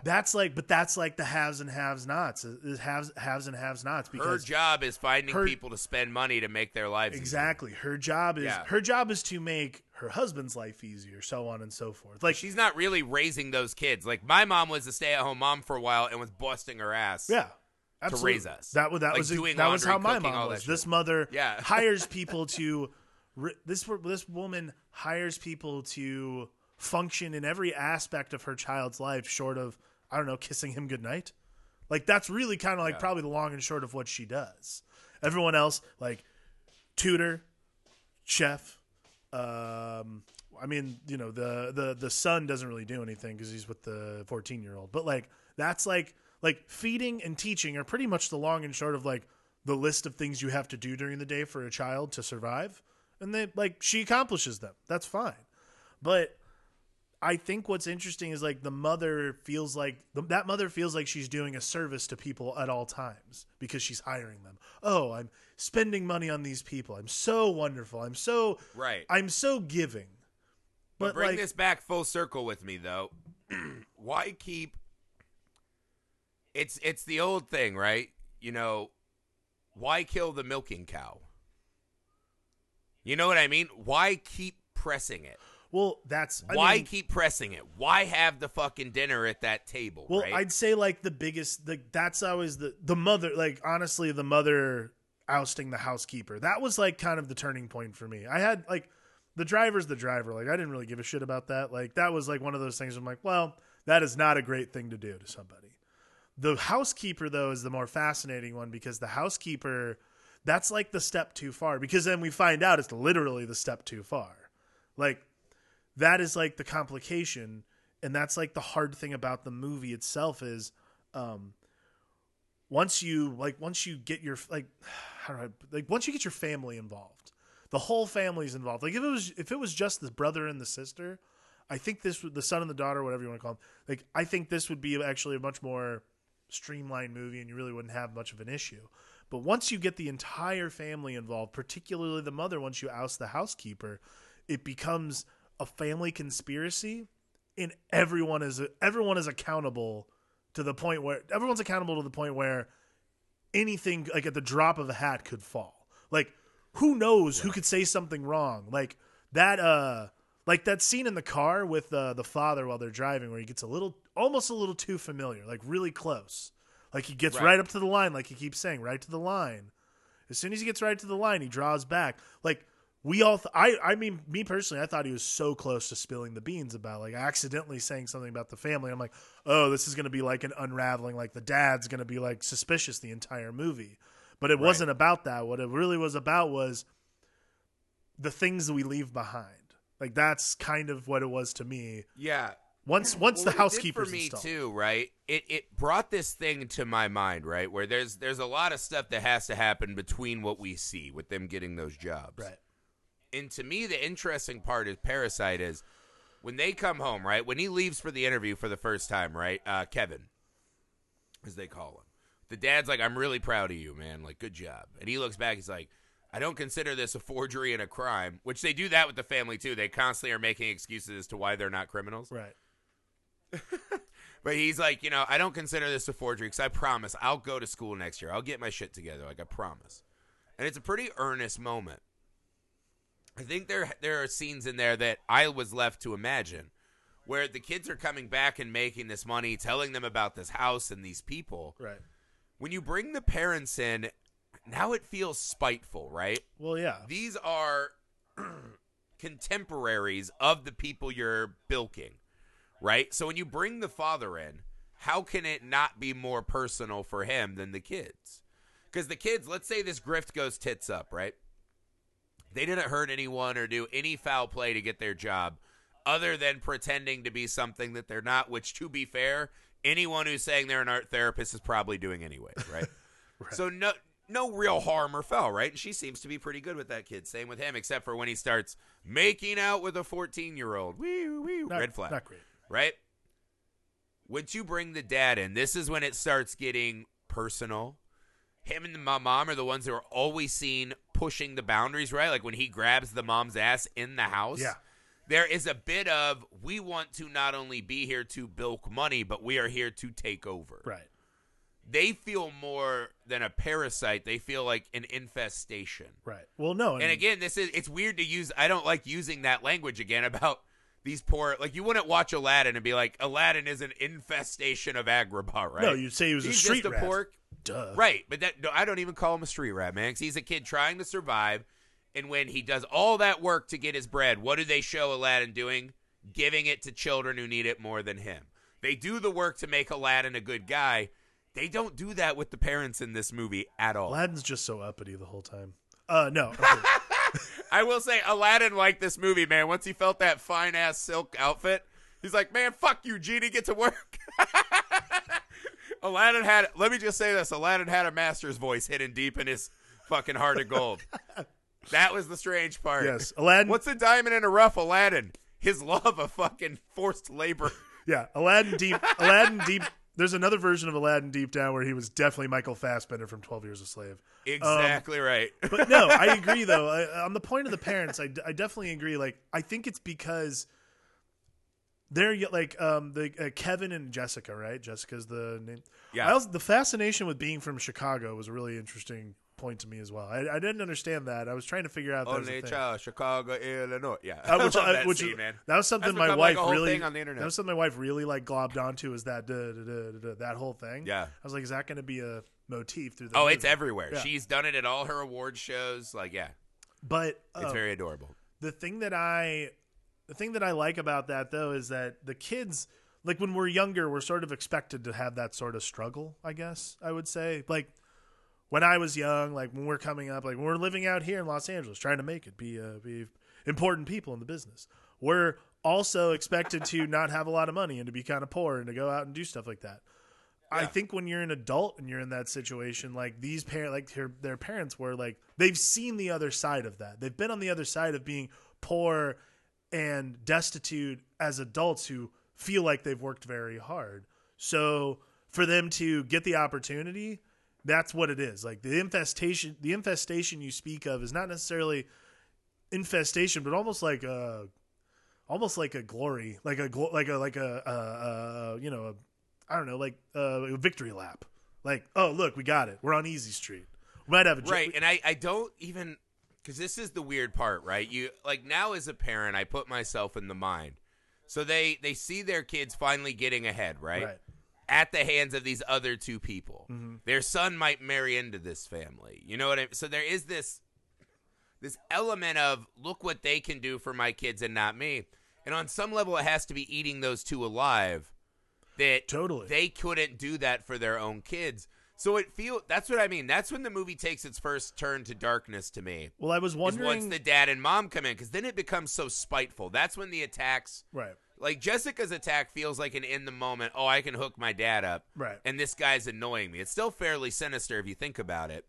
that's like but that's like the haves and haves nots. Uh, is haves haves and haves nots Her job is finding her- people to spend money to make their lives easier. exactly her job is Yeah. her job is to make her husband's life easier, so on and so forth. Like She's not really raising those kids. Like my mom was a stay-at-home mom for a while and was busting her ass. yeah. Absolutely. raise us. That was that Like was doing that was how my mom was. This mother Yeah. hires people to this this woman hires people to function in every aspect of her child's life short of I don't know kissing him goodnight. Like that's really kind of like Yeah. probably the long and short of what she does. Everyone else like tutor, chef, um I mean, you know, the the the son doesn't really do anything cuz he's with the 14-year-old. But like that's like like feeding and teaching are pretty much the long and short of like the list of things you have to do during the day for a child to survive. And they like she accomplishes them. That's fine. But I think what's interesting is like the mother feels like the, that mother feels like she's doing a service to people at all times because she's hiring them. Oh, I'm spending money on these people. I'm so wonderful. I'm so Right. I'm so giving. But But bring like this back full circle with me though. Why keep It's it's the old thing, right? You know, why kill the milking cow? You know what I mean? Why keep pressing it? Well, that's I Why mean, keep pressing it? Why have the fucking dinner at that table? Well, right? I'd say like the biggest like that's always the the mother like honestly the mother ousting the housekeeper. That was like kind of the turning point for me. I had like the driver's the driver. Like I didn't really give a shit about that. Like that was like one of those things I'm like, well, that is not a great thing to do to somebody. The housekeeper though is the more fascinating one because the housekeeper that's like the step too far because then we find out it's literally the step too far. Like that is like the complication and that's like the hard thing about the movie itself is um once you like once you get your like how do I like once you get your family involved the whole family's involved like if it was if it was just the brother and the sister I think this would the son and the daughter whatever you want to call them like I think this would be actually a much more streamlined movie and you really wouldn't have much of an issue but once you get the entire family involved particularly the mother once you oust the housekeeper it becomes a family conspiracy and everyone is everyone is accountable to the point where everyone's accountable to the point where anything like at the drop of a hat could fall. Like who knows who could say something wrong? Like that uh like that scene in the car with uh, the father while they're driving where he gets a little almost a little too familiar like really close like he gets Right. right up to the line like he keeps saying right to the line. As soon as he gets right to the line he draws back. Like we all th- I I mean me personally I thought he was so close to spilling the beans about like accidentally saying something about the family. I'm like oh this is going to be like an unraveling like the dad's going to be like suspicious the entire movie. But it wasn't about that. What it really was about was the things that we leave behind. Like that's kind of what it was to me. Yeah. Once once Well, the what it housekeeper's for me installed too, right? It it brought this thing to my mind, right? Where there's there's a lot of stuff that has to happen between what we see with them getting those jobs. right And to me, the interesting part is Parasite is when they come home, right? When he leaves for the interview for the first time, right? Uh, Kevin, as they call him. The dad's like, I'm really proud of you, man. Like, good job. And he looks back, he's like, I don't consider this a forgery and a crime, which they do that with the family too. They constantly are making excuses as to why they're not criminals. right But he's like, you know, I don't consider this a forgery because I promise I'll go to school next year. I'll get my shit together. Like I promise. And it's a pretty earnest moment. I think there there are scenes in there that I was left to imagine where the kids are coming back and making this money, telling them about this house and these people. right When you bring the parents in, now it feels spiteful, right? well yeah These are contemporaries of the people you're bilking, right? So when you bring the father in, how can it not be more personal for him than the kids? Because the kids, let's say this grift goes tits up, right? They didn't hurt anyone or do any foul play to get their job other than pretending to be something that they're not, which, to be fair, anyone who's saying they're an art therapist is probably doing anyway, right? So no no real harm or foul, right? And she seems to be pretty good with that kid. Same with him, except for when he starts making out with a fourteen year old. Wee wee red flag. not great Right? Once you bring the dad in, this is when it starts getting personal. Him and my mom are the ones that are always seen pushing the boundaries, right? Like when he grabs the mom's ass in the house. Yeah. There is a bit of we want to not only be here to bilk money, but we are here to take over right they feel more than a parasite. They feel like an infestation. right well no And again, this is it's weird to use. I don't like using that language again about these poor. Like you wouldn't watch Aladdin and be like, Aladdin is an infestation of Agrabah, right? no you'd say he was He's a street just a rat pork, duh right? But that no, I don't even call him a street rat, man. 'cause he's a kid trying to survive. And when he does all that work to get his bread, what do they show Aladdin doing? Giving it to children who need it more than him. They do the work to make Aladdin a good guy. They don't do that with the parents in this movie at all. Aladdin's just so uppity the whole time. Uh, no. okay. I will say Aladdin liked this movie, man. Once he felt that fine ass silk outfit, he's like, man, fuck you, Genie, get to work. Aladdin had, let me just say this Aladdin had a master's voice hidden deep in his fucking heart of gold. that was the strange part. yes, Aladdin. What's a diamond in a rough, Aladdin? His love of fucking forced labor. yeah, Aladdin deep. Aladdin deep. There's another version of Aladdin deep down where he was definitely Michael Fassbender from Twelve Years a Slave. Exactly right. But no, I agree though. I, on the point of the parents, I, I definitely agree. Like, I think it's because they're like um the uh, Kevin and Jessica, right? Jessica's the name. Yeah. I also, the fascination with being from Chicago was a really interesting point to me as well. I, I didn't understand that. I was trying to figure out. Only thing. child, Chicago, Illinois. Yeah, Uh, which, I I- that which scene, man. that was something That's my wife like, really on the internet. That was something my wife really like globbed onto is that that whole thing. Yeah. I was like, is that going to be a motif through the? Oh, movie? it's everywhere. Yeah. She's done it at all her award shows. Like, yeah, But it's uh, very adorable. the thing that I the thing that I like about that though is that the kids like when we're younger we're sort of expected to have that sort of struggle, I guess I would say. Like when I was young, like when we're coming up, like when we're living out here in Los Angeles trying to make it, be uh, be important people in the business. We're also expected to not have a lot of money and to be kind of poor and to go out and do stuff like that. I think when you're an adult and you're in that situation, like these parents, like their, their parents were like, they've seen the other side of that. They've been on the other side of being poor and destitute as adults who feel like they've worked very hard. So for them to get the opportunity, that's what it is. Like the infestation, the infestation you speak of is not necessarily infestation, but almost like a, almost like a glory, like a like a like a uh, uh, you know, a, I don't know, like uh, a victory lap. Like, oh look, we got it. We're on Easy Street. We might have a Right, and I, I don't even because this is the weird part, right? You like now as a parent, I put myself in the mind. So they they see their kids finally getting ahead, right? Right. At the hands of these other two people. Mm-hmm. Their son might marry into this family. You know what I mean? So there is this this element of look what they can do for my kids and not me. And on some level it has to be eating those two alive that Totally. they couldn't do that for their own kids. So it feel that's what I mean. That's when the movie takes its first turn to darkness to me. Well, I was wondering. once the dad and mom come in because then it becomes so spiteful. That's when the attacks right. Like Jessica's attack feels like an in the moment, oh, I can hook my dad up. Right. And this guy's annoying me. It's still fairly sinister if you think about it.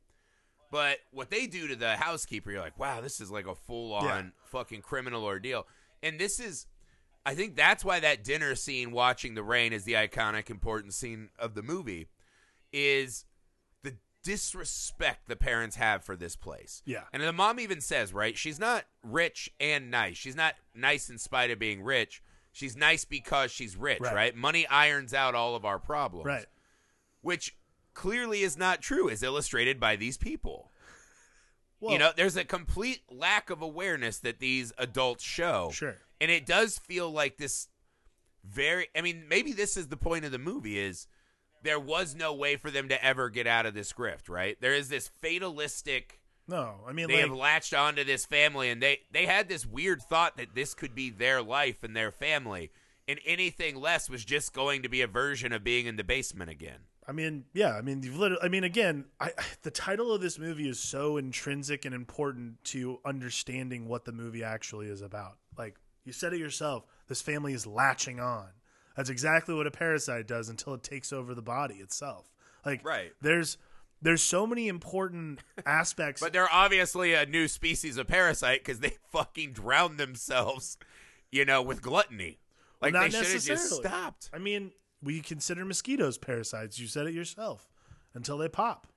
But what they do to the housekeeper, you're like, wow, this is like a full on Yeah. fucking criminal ordeal. And this is I think that's why that dinner scene watching the rain is the iconic important scene of the movie is the disrespect the parents have for this place. Yeah. And the mom even says, right? She's not rich and nice. She's not nice in spite of being rich. She's nice because she's rich, Right. right? Money irons out all of our problems. Right. Which clearly is not true, as illustrated by these people. Well, you know, there's a complete lack of awareness that these adults show. Sure. And it does feel like this very I mean, maybe this is the point of the movie is there was no way for them to ever get out of this grift, right? There is this fatalistic No, I mean, they like, have latched onto this family and they they had this weird thought that this could be their life and their family and anything less was just going to be a version of being in the basement again I mean, yeah, I mean, you've literally, I mean, again, I, the title of this movie is so intrinsic and important to understanding what the movie actually is about. Like you said it yourself, this family is latching on. That's exactly what a parasite does until it takes over the body itself. Like, Right. There's there's so many important aspects. but they're obviously a new species of parasite because they fucking drowned themselves you know with gluttony like not they should have just stopped I mean, we consider mosquitoes parasites. You said it yourself. Until they pop.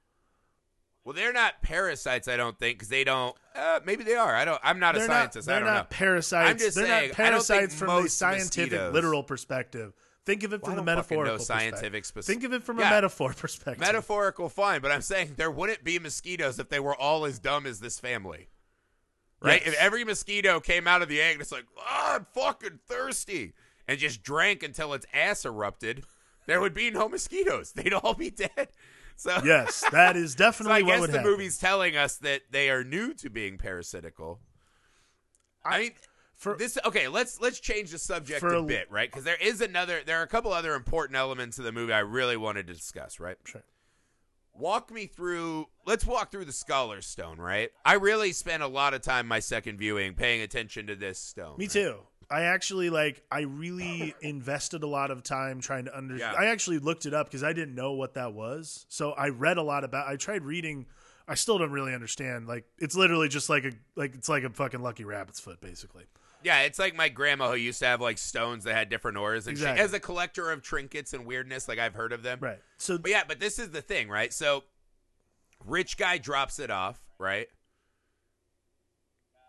well they're not parasites i don't think because they don't uh, maybe they are i don't i'm not a they're scientist not, i don't know parasites. I'm just they're saying, not I don't think parasites from the most scientific, mosquitoes- literal perspective. Think of it Well, from I the don't fucking know metaphorical scientific perspective. spec- Think of it from Yeah. a metaphor perspective. metaphorical fine but i'm saying there wouldn't be mosquitoes if they were all as dumb as this family right Yes. if every mosquito came out of the egg and it's like oh, i'm fucking thirsty and just drank until its ass erupted there would be no mosquitoes they'd all be dead so yes, that is so definitely i what guess would the happen. movie's telling us that they are new to being parasitical i, mean For- this okay let's let's change the subject For a a- bit right because there is another there are a couple other important elements of the movie i really wanted to discuss right Sure. walk me through let's walk through the scholar stone right i really spent a lot of time my second viewing paying attention to this stone Me right? too. I actually like. I really invested a lot of time trying to understand. Yeah. I actually looked it up because I didn't know what that was. So I read a lot about. I tried reading. I still don't really understand. Like it's literally just like a like it's like a fucking lucky rabbit's foot, basically. Yeah it's like my grandma who used to have like stones that had different ores and. Exactly. as a collector of trinkets and weirdness like i've heard of them Right. So But yeah, but this is the thing, right? So, rich guy drops it off, right?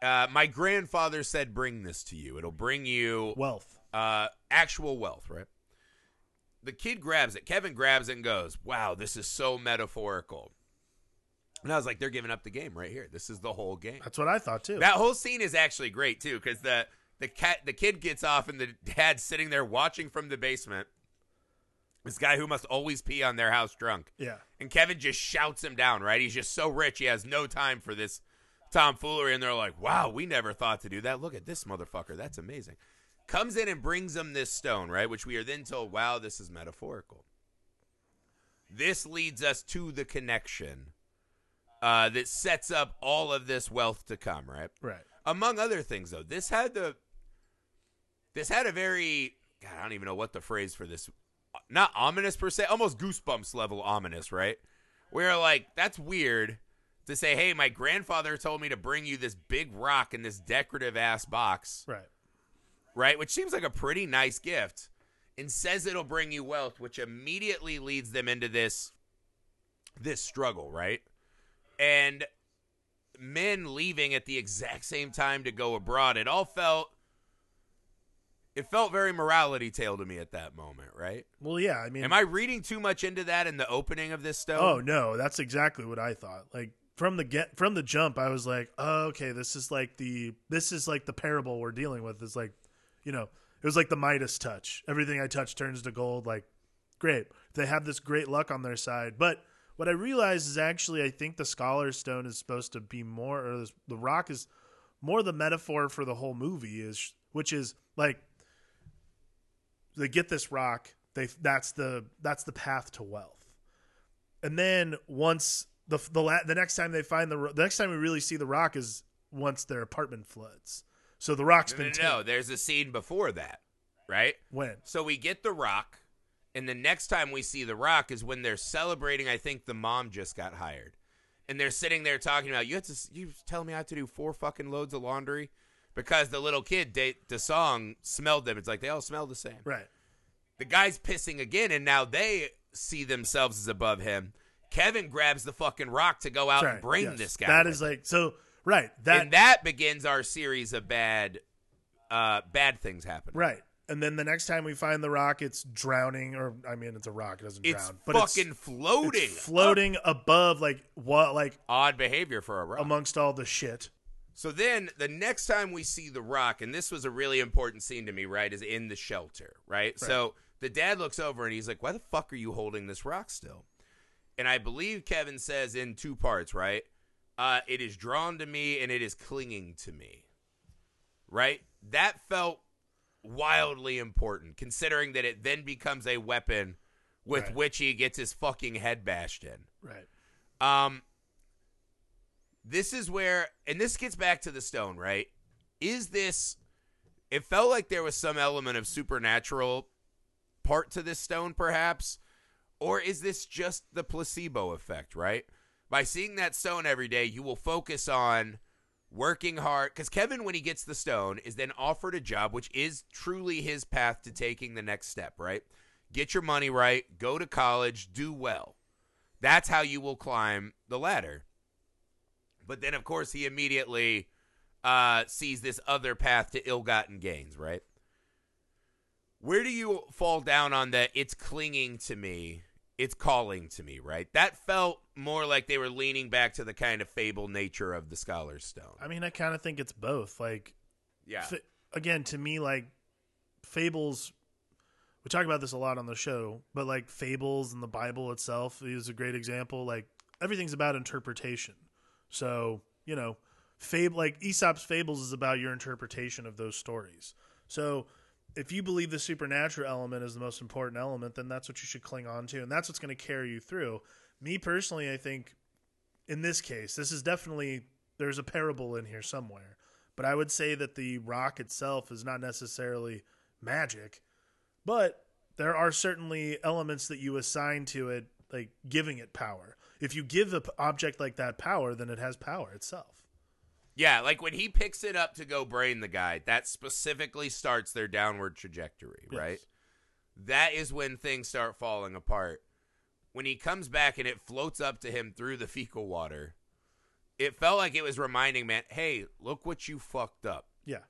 Uh, my grandfather said, "Bring this to you. It'll bring you wealth. Uh, actual wealth, right? The kid grabs it. Kevin grabs it and goes, "Wow, this is so metaphorical." And I was like, "They're giving up the game right here. This is the whole game." That's what I thought too. That whole scene is actually great too, because the the cat the kid gets off and the dad's sitting there watching from the basement. This guy who must always pee on their house drunk. yeah. And Kevin just shouts him down, right? He's just so rich, he has no time for this tomfoolery. And they're like, wow, we never thought to do that. Look at this motherfucker. That's amazing. Comes in and brings them this stone, right? Which we are then told, wow, this is metaphorical. This leads us to the connection uh, that sets up all of this wealth to come, right? Right. Among other things, though, this had the this had a very God, I don't even know what the phrase for this not ominous per se, almost goosebumps level ominous, right? Where like that's weird to say, "Hey, my grandfather told me to bring you this big rock in this decorative ass box." Right. Right? Which seems like a pretty nice gift and says it'll bring you wealth, which immediately leads them into this this struggle, right? And Min leaving at the exact same time to go abroad. It all felt it felt very morality tale to me at that moment, right? Well, yeah. I mean, Am I reading too much into that in the opening of this stone? Oh no, that's exactly what I thought. Like from the get from the jump, I was like, oh, okay, this is like the this is like the parable we're dealing with. Is like, you know, it was like the Midas touch. Everything I touch turns to gold. Like, great. They have this great luck on their side. But what I realized is actually, I think the Scholar Stone is supposed to be more, or this, the rock is more the metaphor for the whole movie is, which is like they get this rock. They that's the that's the path to wealth and then once the the la- the next time they find the the next time we really see the rock is once their apartment floods. So the rock's no, been no, taken. no, There's a scene before that, right? when So we get the rock, and the next time we see the rock is when they're celebrating. I think the mom just got hired, and they're sitting there talking about you have to you telling me I have to do four fucking loads of laundry because the little kid the, the song smelled them. It's like they all smell the same. right The guy's pissing again, and now they see themselves as above him. Kevin grabs the fucking rock to go out right and bring yes. this guy. That is him. like so right that and that begins our series of bad, uh, bad things happen. right. And then the next time we find the rock, it's drowning, or I mean, it's a rock. It doesn't It's drown, but fucking it's, floating, it's floating above, like what, like odd behavior for a rock. amongst all the shit. so then the next time we see the rock, and this was a really important scene to me, right, is in the shelter, right? So the dad looks over and he's like, "Why the fuck are you holding this rock still?" And I believe Kevin says in two parts, right? Uh, it is drawn to me and it is clinging to me, right? That felt wildly important, considering that it then becomes a weapon with Right. which he gets his fucking head bashed in. Right. Um, this is where, and this gets back to the stone, right? Is this? It felt like there was some element of supernatural part to this stone, perhaps, or is this just the placebo effect? Right? By seeing that stone every day, you will focus on working hard. Because Kevin, when he gets the stone, is then offered a job, which is truly his path to taking the next step. Right? Get your money right, go to college, do well. That's how you will climb the ladder. But then, of course, he immediately uh, sees this other path to ill-gotten gains. Right? Where do you fall down on that? It's clinging to me. It's calling to me. Right? That felt more like they were leaning back to the kind of fable nature of the Scholar's Stone. I mean, I kind of think it's both. Like, Yeah. fa- again, to me, like fables. We talk about this a lot on the show, but like fables and the Bible itself is a great example. Like everything's about interpretation. So you know, fable like Aesop's fables is about your interpretation of those stories. So if you believe the supernatural element is the most important element, then that's what you should cling on to, and that's what's going to carry you through. Me personally, I think in this case, this is definitely there's a parable in here somewhere, but I would say that the rock itself is not necessarily magic, but there are certainly elements that you assign to it, like giving it power. If you give an object like that power, then it has power itself. Yeah, like when he picks it up to go brain the guy, that specifically starts their downward trajectory, Yes. right? That is when things start falling apart. When he comes back and it floats up to him through the fecal water, it felt like it was reminding man, hey, look what you fucked up. Yeah.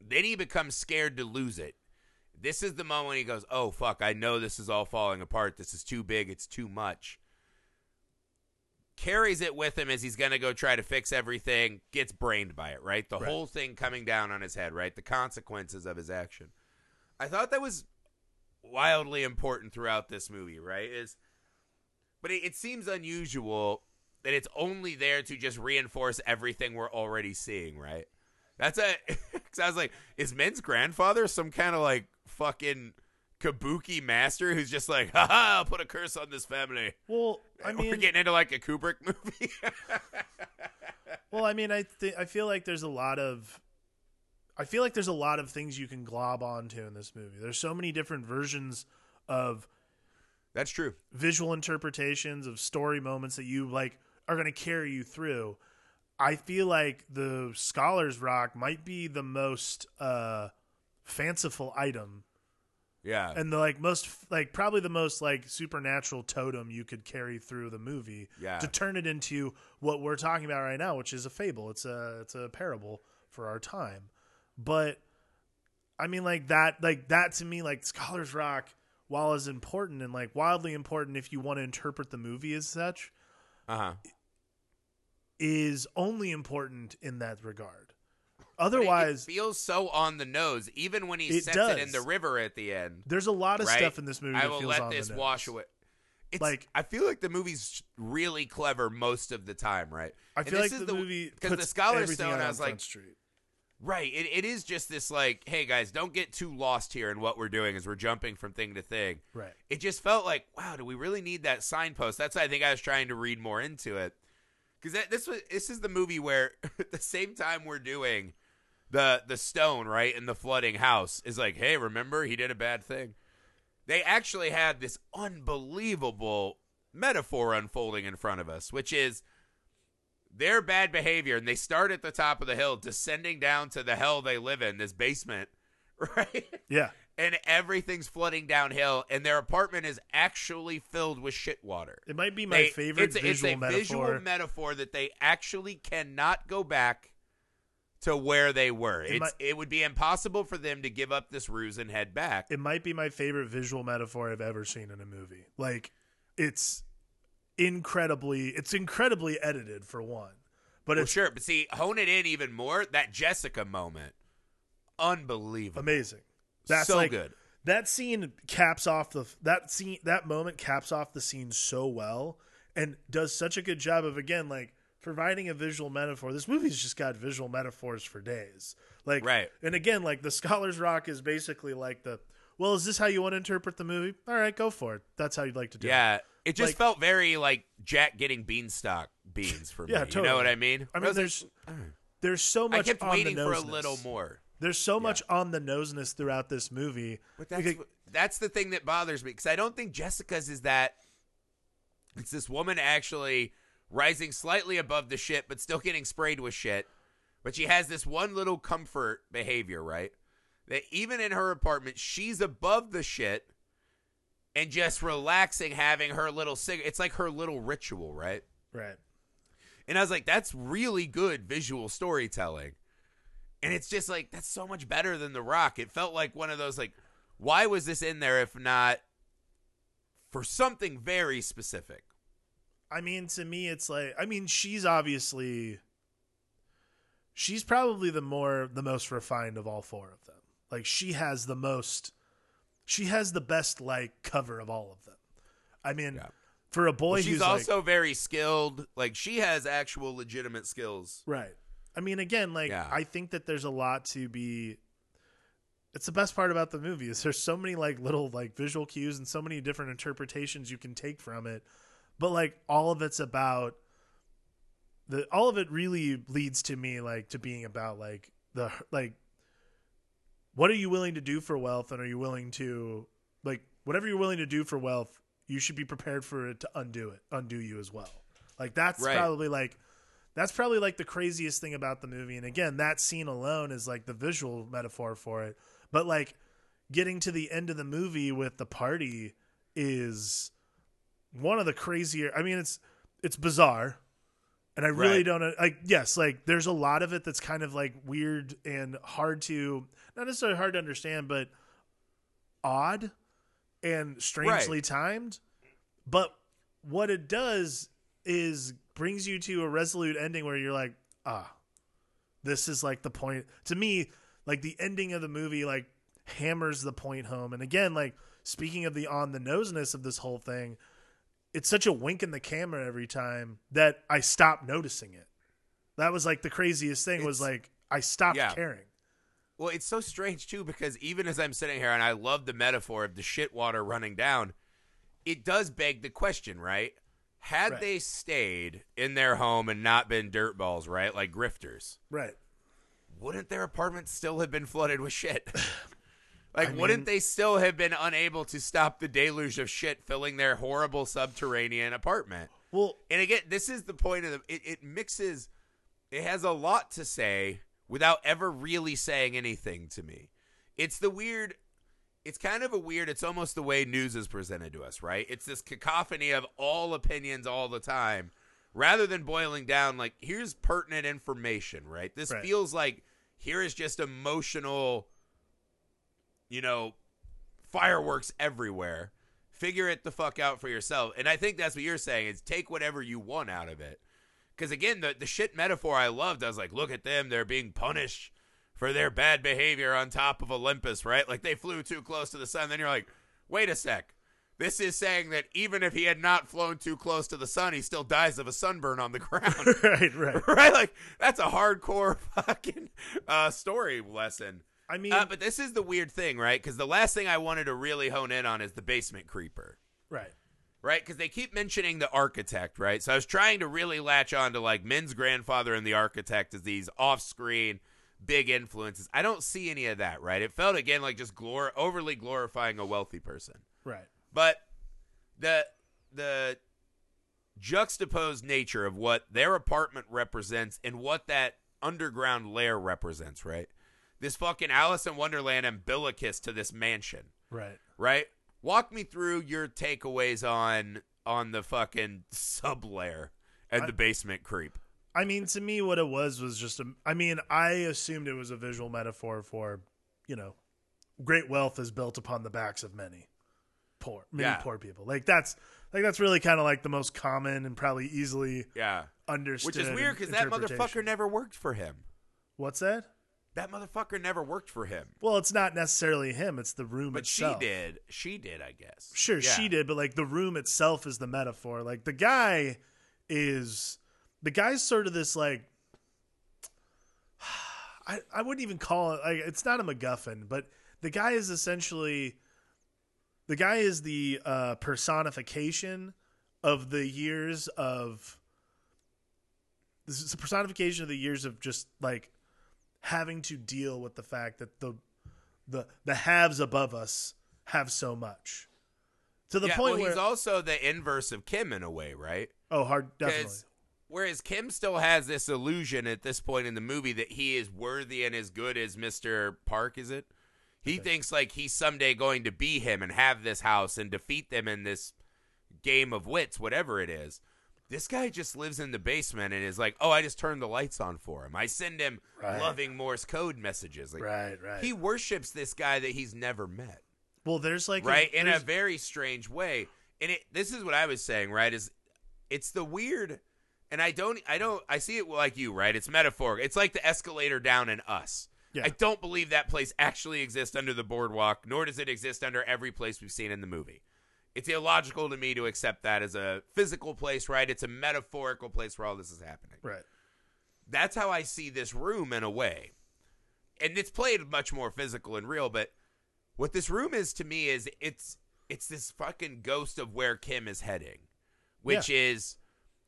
Then he becomes scared to lose it. This is the moment he goes, "Oh fuck, I know this is all falling apart. This is too big. It's too much." Carries it with him as he's going to go try to fix everything, gets brained by it, right? The Right. whole thing coming down on his head, right? The consequences of his action. I thought that was wildly important throughout this movie, right? Is but it, it seems unusual that it's only there to just reinforce everything we're already seeing, right? That's a cuz I was like, is Min's grandfather some kind of like fucking kabuki master who's just like, haha, I'll put a curse on this family. Well, I mean, We're getting into like a Kubrick movie. well, I mean, I th- I feel like there's a lot of, I feel like there's a lot of things you can glob onto in this movie. There's so many different versions of That's true. visual interpretations of story moments that you like are going to carry you through. I feel like the Scholars Rock might be the most uh fanciful item Yeah. and the like most like probably the most like supernatural totem you could carry through the movie Yeah. to turn it into what we're talking about right now which is a fable it's a it's a parable for our time but i mean like that like that to me like scholars rock while is important and like wildly important if you want to interpret the movie as such uh-huh. is only important in that regard otherwise it feels so on the nose even when he It sets it in the river at the end. there's a lot of right? stuff in this movie I will let this wash away. It's Like- I feel like the movie's really clever most of the time, right? i feel this like is the, movie because the Scholar Stone. I was like, Street. right. It, it is just this like, hey guys, don't get too lost here in what we're doing as we're jumping from thing to thing. right It just felt like, wow, do we really need that signpost? That's why I think I was trying to read more into it. Because this was this is the movie where at the same time we're doing the the stone right in the flooding house is like, hey, remember he did a bad thing. They actually had this unbelievable metaphor unfolding in front of us, which is their bad behavior, and they start at the top of the hill, descending down to the hell they live in, this basement, right? yeah and everything's flooding downhill, and their apartment is actually filled with shit water. It might be my They- favorite it's, visual it's a metaphor. visual metaphor that they actually cannot go back to where they were. It might- it would be impossible for them to give up this ruse and head back. it might be my favorite visual metaphor I've ever seen in a movie. Like it's incredibly it's incredibly edited for one. But well, it's sure, but see, hone it in even more. That Jessica moment, unbelievable, amazing. That's so like good. that scene caps off the that scene that moment caps off the scene so well and does such a good job of again like providing a visual metaphor. This movie's just got visual metaphors for days. Like Right. and again like the scholars rock is basically like the well is this how you want to interpret the movie? All right, go for it. That's how you'd like to do it. Yeah, it just Like- felt very like Jack getting beanstalk beans for Yeah, me. You know what I mean? I mean, was there's like, there's so much I kept on waiting the for a little more. There's so much on the noseness throughout this movie. But that's Because- that's the thing that bothers me because I don't think Jessica's is that. It's this woman actually rising slightly above the shit, but still getting sprayed with shit. But she has this one little comfort behavior, right? That even in her apartment, she's above the shit and just relaxing, having her little cigarette. It's like her little ritual, right? right. And I was like, that's really good visual storytelling. And it's just like, that's so much better than The Rock. It felt like one of those, like, why was this in there if not for something very specific? I mean, to me, it's like I mean, she's obviously she's probably the more the most refined of all four of them. Like she has the most, she has the best like cover of all of them. I mean, Yeah. for a boy Well, she's who's like- also very skilled. Like, she has actual legitimate skills. Right. I mean, again, like Yeah. I think that there's a lot to be. It's the best part about the movie is there's so many like little like visual cues and so many different interpretations you can take from it, but like all of it's about the all of it really leads to me like to being about like the like what are you willing to do for wealth and are you willing to like whatever you're willing to do for wealth you should be prepared for it to undo it undo you as well. Like that's Right. probably like that's probably like the craziest thing about the movie. And again that scene alone is like the visual metaphor for it. But like getting to the end of the movie with the party is one of the crazier i mean it's it's bizarre and i really Right. don't like yes like there's a lot of it that's kind of like weird and hard to not necessarily hard to understand but odd and strangely Right. timed. But what it does is brings you to a resolute ending where you're like, ah, this is like the point. To me, like the ending of the movie, like hammers the point home. And again, like speaking of the on the noseness of this whole thing, it's such a wink in the camera every time that I stopped noticing it. That was like the craziest thing was like I stopped Yeah. caring. Well, it's so strange too because even as I'm sitting here and I love the metaphor of the shit water running down, it does beg the question, right? Had Right. they stayed in their home and not been dirtballs, right? Like grifters, Right. wouldn't their apartment still have been flooded with shit? like, I wouldn't they still have been unable to stop the deluge of shit filling their horrible subterranean apartment? Well, And again, this is the point of the. It, it mixes. It has a lot to say without ever really saying anything to me. It's the weird. It's kind of a weird. It's almost the way news is presented to us, right? It's this cacophony of all opinions all the time, rather than boiling down. Like here's pertinent information, right? This Right. feels like here is just emotional. You know, fireworks everywhere. Figure it the fuck out for yourself. And I think that's what you're saying is take whatever you want out of it. Because again, the the shit metaphor I loved, I was like, look at them, they're being punished for their bad behavior on top of Olympus, right? Like they flew too close to the sun. Then you're like, wait a sec. This is saying that even if he had not flown too close to the sun, he still dies of a sunburn on the ground. right, right. right? Like that's a hardcore fucking uh, story lesson. I mean, Uh, but this is the weird thing, right? Because the last thing I wanted to really hone in on is the basement creeper, right. right? Because they keep mentioning the architect, right? So I was trying to really latch on to like Min's grandfather and the architect as these off-screen big influences. I don't see any of that, right? It felt again like just glor- overly glorifying a wealthy person. Right. But the the juxtaposed nature of what their apartment represents and what that underground lair represents, right? This fucking Alice in Wonderland umbilicus to this mansion, Right. right? Walk me through your takeaways on on the fucking sub lair and I- the basement creep. I mean, to me, what it was was just a. I mean, I assumed it was a visual metaphor for, you know, great wealth is built upon the backs of many poor, many Yeah. poor people. Like that's like that's really kind of like the most common and probably easily Yeah. understood. Which is weird because that motherfucker never worked for him. What's that? That motherfucker never worked for him. Well, it's not necessarily him; it's the room itself. But itself. she did. She did, I guess. Sure, Yeah. she did, but like the room itself is the metaphor. Like the guy is the guy's sort of this like I I wouldn't even call it like it's not a MacGuffin, but the guy is essentially the guy is the uh, personification of the years of this is a personification of the years of just like having to deal with the fact that the the the haves above us have so much to the yeah, point well, where he's also the inverse of Kim in a way, right? oh hard definitely Whereas Kim still has this illusion at this point in the movie that he is worthy and as good as Mr. Park, is it? He thinks like he's someday going to be him and have this house and defeat them in this game of wits, whatever it is. This guy just lives in the basement and is like, "Oh, I just turned the lights on for him. I send him Right. loving Morse code messages." Like right right he worships this guy that he's never met well there's like a- right in a very strange way and it this is what i was saying right is it's the weird and i don't i don't i see it like you right it's metaphoric it's like the escalator down in us Yeah. i don't believe that place actually exists under the boardwalk nor does it exist under every place we've seen in the movie it's illogical to me to accept that as a physical place right it's a metaphorical place where all this is happening right that's how I see this room in a way. And it's played much more physical and real, but what this room is to me is it's it's this fucking ghost of where Kim is heading. Which is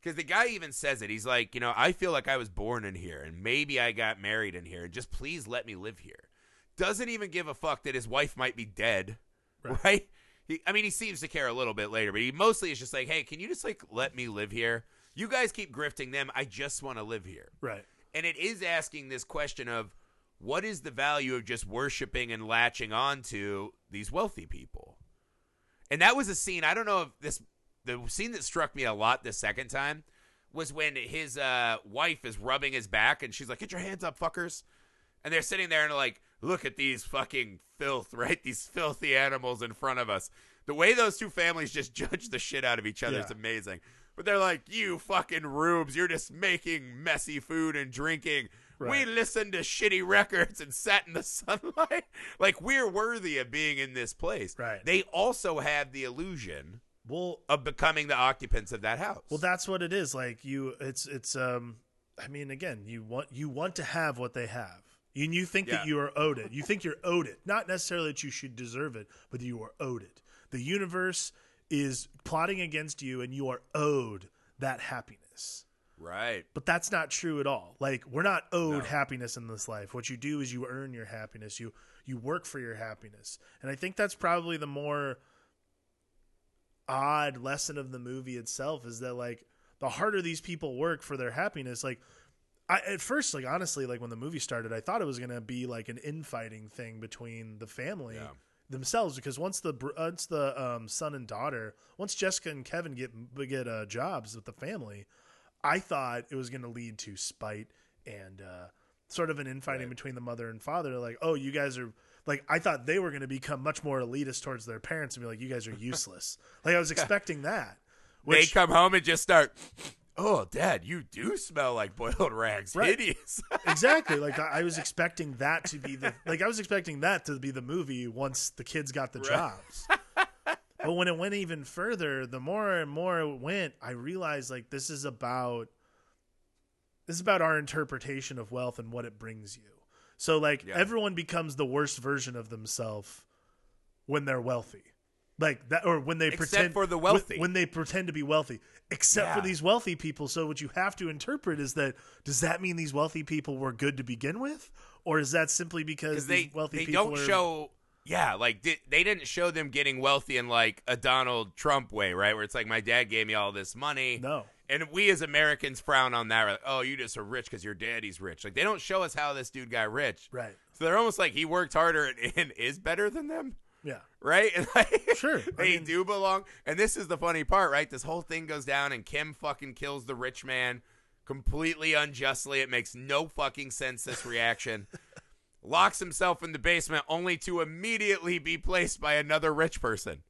because the guy even says it. He's like, you know, I feel like I was born in here and maybe I got married in here and just please let me live here. Doesn't even give a fuck that his wife might be dead. Right? Right. He, I mean, he seems to care a little bit later, but he mostly is just like, hey, can you just like let me live here? You guys keep grifting them. I just want to live here. right And it is asking this question of what is the value of just worshiping and latching on to these wealthy people? And that was a scene, I don't know if this the scene that struck me a lot the second time was when his uh, wife is rubbing his back and she's like, Get your hands up, fuckers. And they're sitting there and like, look at these fucking filth, right? These filthy animals in front of us. The way those two families just judge the shit out of each other is amazing. But they're like, you fucking rubes, you're just making messy food and drinking. We listened to shitty records and sat in the sunlight. like we're worthy of being in this place. Right. They also have the illusion Well, of becoming the occupants of that house. well, that's what it is. Like you, it's it's. um I mean, again, you want you want to have what they have. And you think Yeah. that you are owed it. You think you're owed it. Not necessarily that you should deserve it, but that you are owed it. The universe is plotting against you, and you are owed that happiness. right. But that's not true at all. Like we're not owed No. happiness in this life. What you do is you earn your happiness. You you work for your happiness. And I think that's probably the more odd lesson of the movie itself is that like the harder these people work for their happiness, like I at first like honestly like when the movie started, I thought it was going to be like an infighting thing between the family Yeah. themselves because once the br- once the um, son and daughter, once Jessica and Kevin get get uh, jobs with the family, I thought it was going to lead to spite and uh, sort of an infighting Right. between the mother and father. Like, oh, you guys are like, I thought they were going to become much more elitist towards their parents and be like, you guys are useless. like, I was expecting that. they come home and just start. Oh, Dad, you do smell like boiled rags. Right. Hideous. exactly. Like, I, I was expecting that to be the like, I was expecting that to be the movie once the kids got the Right. jobs. but when it went even further, the more and more it went, I realized like this is about this is about our interpretation of wealth and what it brings you. So like Yeah. everyone becomes the worst version of themselves when they're wealthy. Like that or when they Except pretend for the when- wealthy. when, they pretend to be wealthy. Except for these wealthy people. So what you have to interpret is that does that mean these wealthy people were good to begin with? Or is that simply because they wealthy they people don't are show yeah like di- they didn't show them getting wealthy in like a Donald Trump way right where it's like my dad gave me all this money No. and we as Americans frown on that like, oh you just are rich because your daddy's rich like they don't show us how this dude got rich Right. so they're almost like he worked harder and, and is better than them Yeah. right and like, Sure. They mean- do belong and this is the funny part right this whole thing goes down and Kim fucking kills the rich man completely unjustly it makes no fucking sense this reaction locks himself in the basement only to immediately be placed by another rich person.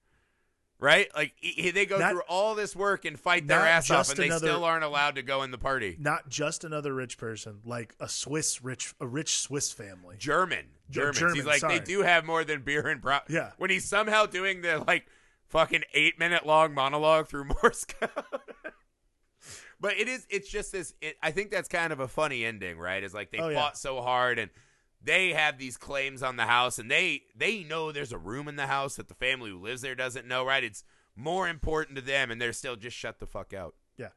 Right? Like he, he- they go Not- through all this work and fight their ass off and they still aren't allowed to go in the party. Not just another rich person, like a Swiss rich a rich Swiss family. German. Germans. German, he's like sorry. they do have more than beer and bro. Yeah. When he's somehow doing the like fucking 8 minute long monologue through Morse code. But it is it's just this it, I think that's kind of a funny ending, right? Is like they Oh, fought yeah. so hard and they have these claims on the house and they they know there's a room in the house that the family who lives there doesn't know, right? It's more important to them and they're still just shut the fuck out. Yeah.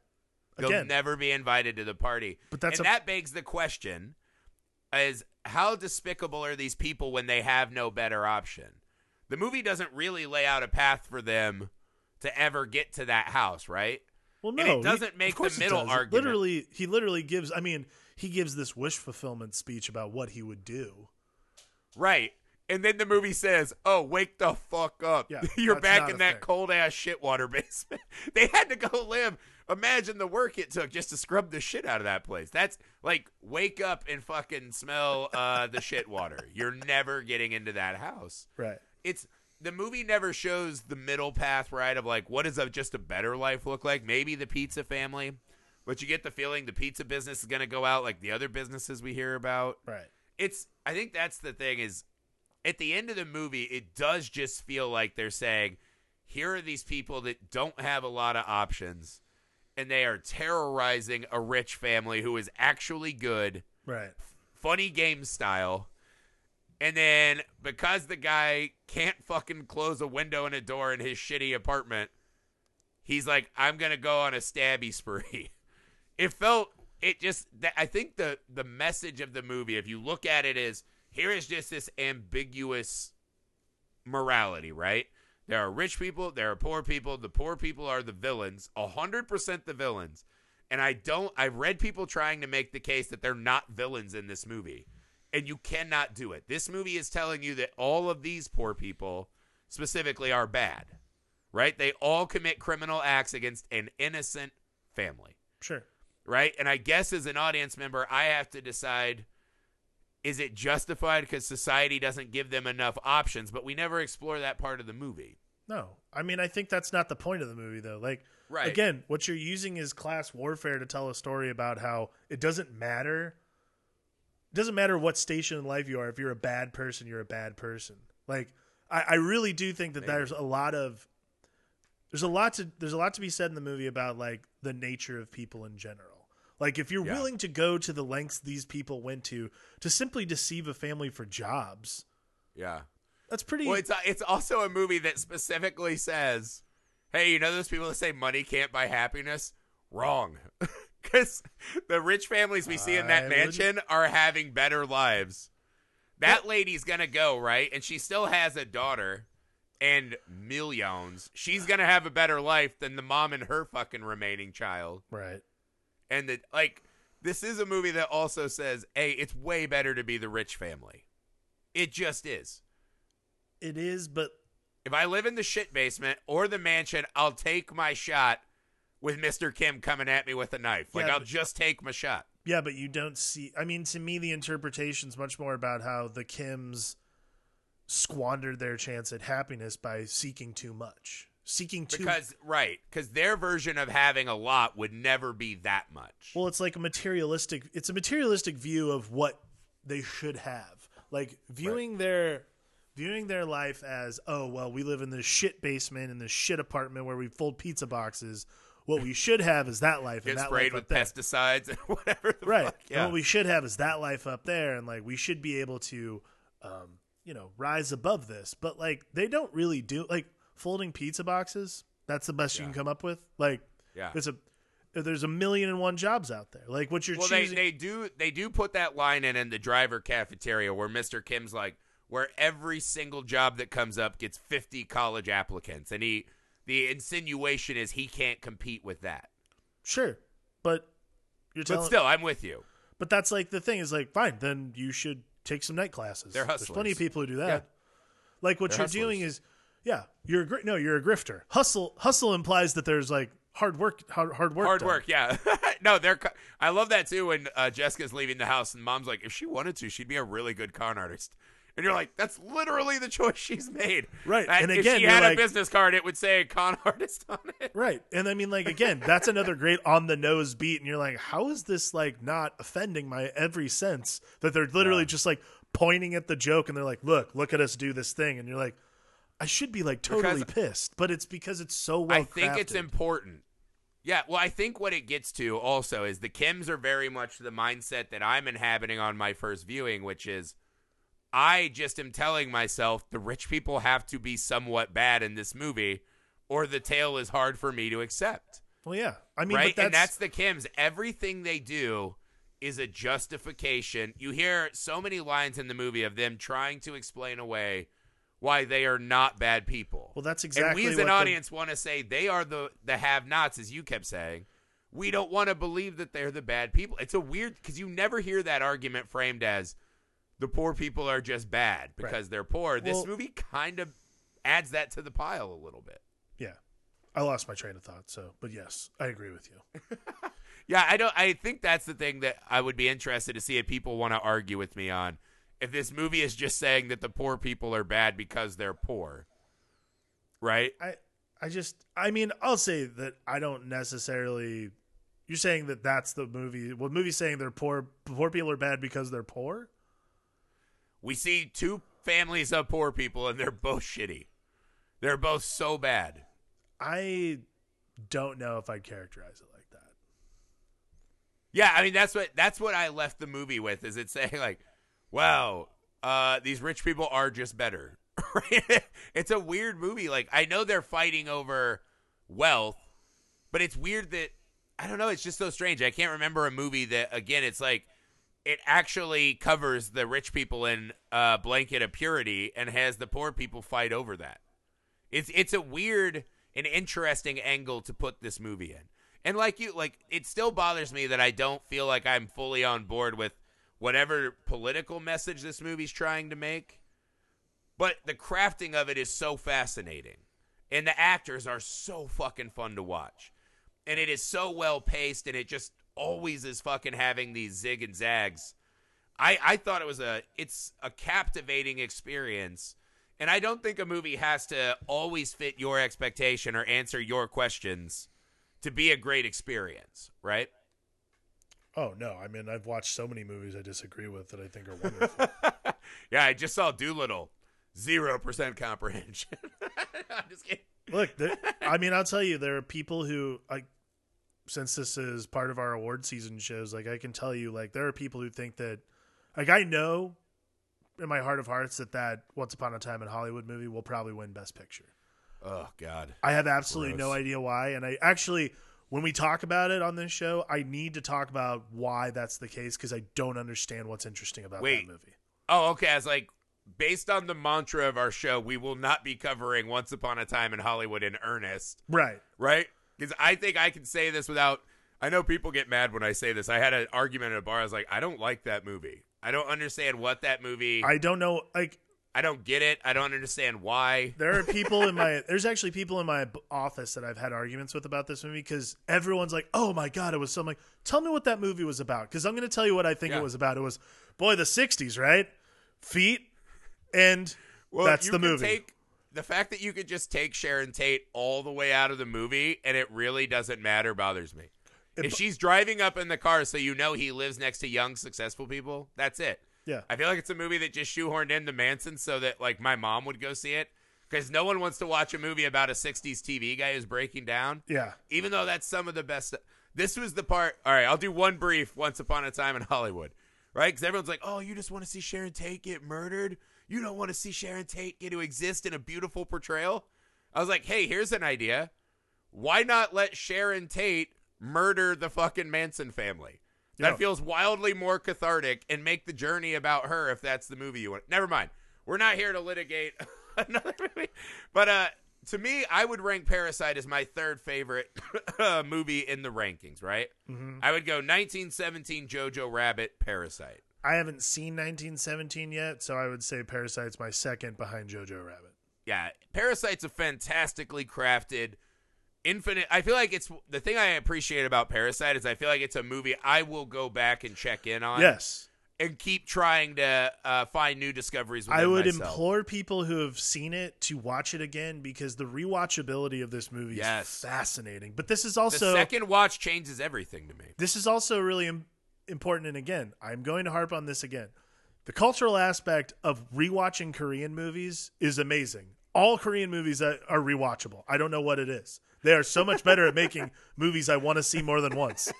They'll never be invited to the party. But that's and a- that begs the question is how despicable are these people when they have no better option? The movie doesn't really lay out a path for them to ever get to that house, right? well, no, and it doesn't of make the middle argument. Literally, he literally gives. I mean, he gives this wish fulfillment speech about what he would do. Right. And then the movie says, "Oh, wake the fuck up! Yeah, You're back in that thing. cold ass shitwater basement." they had to go live. Imagine the work it took just to scrub the shit out of that place. That's like wake up and fucking smell uh, the shit water. You're never getting into that house. Right. It's the movie never shows the middle path, right? Of like, what does a, just a better life look like? Maybe the pizza family, but you get the feeling the pizza business is going to go out like the other businesses we hear about Right. it's I think that's the thing is at the end of the movie it does just feel like they're saying here are these people that don't have a lot of options and they are terrorizing a rich family who is actually good Right. funny game style. And then because the guy can't fucking close a window and a door in his shitty apartment he's like i'm gonna go on a stabby spree. It felt it just that i think the the message of the movie if you look at it is here is just this ambiguous morality right there are rich people there are poor people the poor people are the villains 100% the villains and i don't i've read people trying to make the case that they're not villains in this movie and you cannot do it this movie is telling you that all of these poor people specifically are bad right they all commit criminal acts against an innocent family Sure. right? And I guess as an audience member, I have to decide is it justified because society doesn't give them enough options? But we never explore that part of the movie. No, I mean I think that's not the point of the movie though. Like Right. again, what you're using is class warfare to tell a story about how it doesn't matter. It doesn't matter what station in life you are. If you're a bad person, you're a bad person. Like I, I really do think that Maybe. there's a lot of there's a lot to there's a lot to be said in the movie about like the nature of people in general. Like if you're Yeah. willing to go to the lengths these people went to to simply deceive a family for jobs, Yeah. that's pretty. Well, it's uh, it's also a movie that specifically says, "Hey, you know those people that say money can't buy happiness? Wrong." Because the rich families we see in that I mansion are having better lives. That lady's gonna go right, and she still has a daughter and millions. She's gonna have a better life than the mom and her fucking remaining child. right. And the like, this is a movie that also says, "Hey, it's way better to be the rich family." It just is. It is, but If I live in the shit basement or the mansion, I'll take my shot with Mr. Kim coming at me with a knife. Like Yeah, I'll but- just take my shot. Yeah, but you don't see. I mean, to me, the interpretation's much more about how the Kims squandered their chance at happiness by seeking too much, seeking too. Because right, because their version of having a lot would never be that much. well, it's like a materialistic. It's a materialistic view of what they should have. Like viewing their viewing their life as, oh well, we live in this shit basement in this shit apartment where we fold pizza boxes. What we should have is that life Get and that sprayed life with pesticides and whatever. Right Fuck. and Yeah. what we should have is that life up there and like we should be able to um you know rise above this but like they don't really do like folding pizza boxes that's the best you can come up with like Yeah. there's a there's a million and one jobs out there like what you're well, they, choosing they do they do put that line in in the driver cafeteria where Mr. Kim's like, where every single job that comes up gets 50 college applicants, and he the insinuation is he can't compete with that. sure but you're telling. But still, I'm with you. but that's like the thing is like fine then you should take some night classes there's plenty of people who do that Yeah. like what They're you're doing is yeah you're a gr- no, you're a grifter hustle hustle implies that there's like hard work hard, hard work Hard done. work, yeah. no, they're. co- I love that too. When uh, Jessica's leaving the house, and mom's like, if she wanted to, she'd be a really good con artist. And you're like, that's literally the choice she's made. Right, Uh, and if again, she you're had like- a business card, it would say con artist on it. Right. And I mean, like, again, that's another great on the nose beat. And you're like, how is this, like, not offending my every sense that they're literally Yeah. just, like, pointing at the joke and they're like, look, look at us do this thing. And you're like, I should be, like, totally Because- pissed. But it's because it's so well I think it's important. Yeah, well, I think what it gets to also is the Kims are very much the mindset that I'm inhabiting on my first viewing, which is I just am telling myself the rich people have to be somewhat bad in this movie, or the tale is hard for me to accept. Well, yeah. I mean, right? but and that's the Kims. Everything they do is a justification. You hear so many lines in the movie of them trying to explain away why they are not bad people. Well, that's exactly. and we as an the- audience want to say they are the the have-nots, as you kept saying. We don't want to believe that they're the bad people. It's a weird because you never hear that argument framed as the poor people are just bad because they're poor. This Well- movie kind of adds that to the pile a little bit. yeah. I lost my train of thought. So, but yes, I agree with you. Yeah, I don't. I think that's the thing that I would be interested to see if people want to argue with me on. If this movie is just saying that the poor people are bad because they're poor, right? I, I just, I mean, I'll say that I don't necessarily. You're saying that that's the movie. Well, the movie's saying they're poor. Poor people are bad because they're poor. We see two families of poor people, and they're both shitty. They're both so bad. I don't know if I'd characterize it like that. Yeah, I mean that's what that's what I left the movie with. Is it saying like, "Wow, uh, these rich people are just better." It's a weird movie. Like I know they're fighting over wealth, but it's weird that I don't know. It's just so strange. I can't remember a movie that again. It's like it actually covers the rich people in a blanket of purity and has the poor people fight over that. It's it's a weird and interesting angle to put this movie in. And like you like it still bothers me that I don't feel like I'm fully on board with whatever political message this movie's trying to make. But the crafting of it is so fascinating. And the actors are so fucking fun to watch. And it is so well paced and it just always is fucking having these zig and zags. I I thought it was a it's a captivating experience. And I don't think a movie has to always fit your expectation or answer your questions to be a great experience, right? Oh no, I mean I've watched so many movies I disagree with that I think are wonderful. yeah, I just saw Dolittle. Zero percent comprehension. I'm just kidding. Look, there, I mean, I'll tell you, there are people who like. Since this is part of our award season shows, like I can tell you, like there are people who think that, like I know, in my heart of hearts, that that Once Upon a Time in Hollywood movie will probably win Best Picture. Oh God, I have absolutely Gross. no idea why, and I actually, when we talk about it on this show, I need to talk about why that's the case because I don't understand what's interesting about Wait. that movie. Oh, okay. I was like, based on the mantra of our show, we will not be covering Once Upon a Time in Hollywood in earnest, Right. right? Because I think I can say this without. I know people get mad when I say this. I had an argument at a bar. I was like, I don't like that movie. I don't understand what that movie. I don't know. Like I don't get it. I don't understand why. there are people in my there's actually people in my office that I've had arguments with about this movie because everyone's like, "Oh my god, it was so." I'm like, tell me what that movie was about because I'm going to tell you what I think Yeah. it was about. It was boy the '60s, right? Feet, and Well, that's you the movie. Take, the fact that you could just take Sharon Tate all the way out of the movie and it really doesn't matter bothers me. It if she's driving up in the car so you know he lives next to young successful people, that's it. Yeah, I feel like it's a movie that just shoehorned into Manson so that like my mom would go see it because no one wants to watch a movie about a 60s TV guy who's breaking down. yeah. Even though that's some of the best. This was the part. All right, I'll do one brief. Once upon a time in Hollywood, right? Because everyone's like, "Oh, you just want to see Sharon Tate get murdered. You don't want to see Sharon Tate get to exist in a beautiful portrayal." I was like, "Hey, here's an idea. Why not let Sharon Tate murder the fucking Manson family?" That feels wildly more cathartic and make the journey about her if that's the movie you want. Never mind. We're not here to litigate another movie. But uh to me, I would rank Parasite as my third favorite uh, movie in the rankings, right? hmm I would go 1917 Jojo Rabbit Parasite. I haven't seen 1917 yet, so I would say Parasite's my second behind Jojo Rabbit. Yeah, Parasite's a fantastically crafted infinite I feel like it's the thing I appreciate about Parasite is I feel like it's a movie I will go back and check in on. yes, and keep trying to uh, find new discoveries. I would myself. implore people who have seen it to watch it again because the rewatchability of this movie Yes. is fascinating. But this is the also second watch changes everything to me. this is also really Im- important. And again, I'm going to harp on this again. The cultural aspect of rewatching Korean movies is amazing. All Korean movies that are rewatchable. I don't know what it is. They are so much better at making movies I want to see more than once.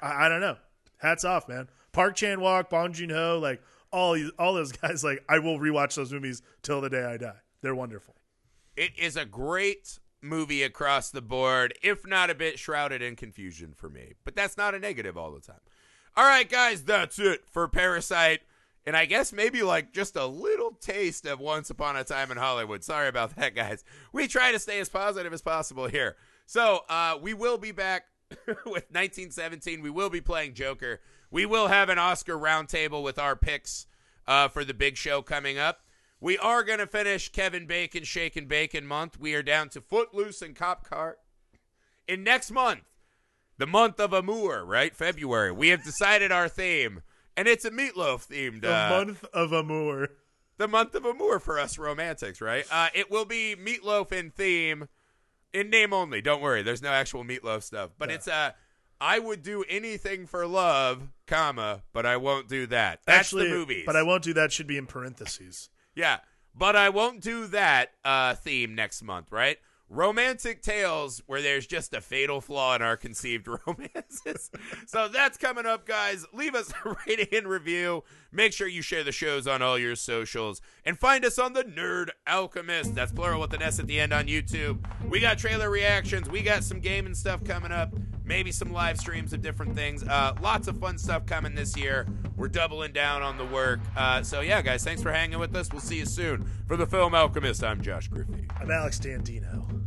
I, I don't know. Hats off, man. Park Chan Wook, Bong Joon Ho, like all all those guys. Like I will rewatch those movies till the day I die. They're wonderful. It is a great movie across the board, if not a bit shrouded in confusion for me. But that's not a negative all the time. All right, guys, that's it for Parasite. And I guess maybe like just a little taste of Once Upon a Time in Hollywood. Sorry about that, guys. We try to stay as positive as possible here. So uh, we will be back with 1917. We will be playing Joker. We will have an Oscar roundtable with our picks uh, for the big show coming up. We are going to finish Kevin Bacon Shake and Bacon month. We are down to Footloose and Cop Car. In next month, the month of Amour, right? February, we have decided our theme, and it's a meatloaf themed. The Uh, month of Amour. the month of Amour for us romantics, right? Uh, it will be meatloaf in theme, in name only. Don't worry, there's no actual meatloaf stuff, but Yeah. it's uh, I would do anything for love, comma, but I won't do that. That's Actually, the movies. but I won't do that. Should be in parentheses. Yeah, but I won't do that uh, theme next month, right? Romantic tales where there's just a fatal flaw in our conceived romances. so that's coming up, guys. Leave us a rating and review. Make sure you share the shows on all your socials and find us on the Nerd Alchemists. That's plural with an S at the end on YouTube. We got trailer reactions. We got some gaming stuff coming up. Maybe some live streams of different things. Uh, lots of fun stuff coming this year. We're doubling down on the work. Uh, so yeah, guys, thanks for hanging with us. We'll see you soon for the Film Alchemist. I'm Josh Griffey. I'm Alex Dandino.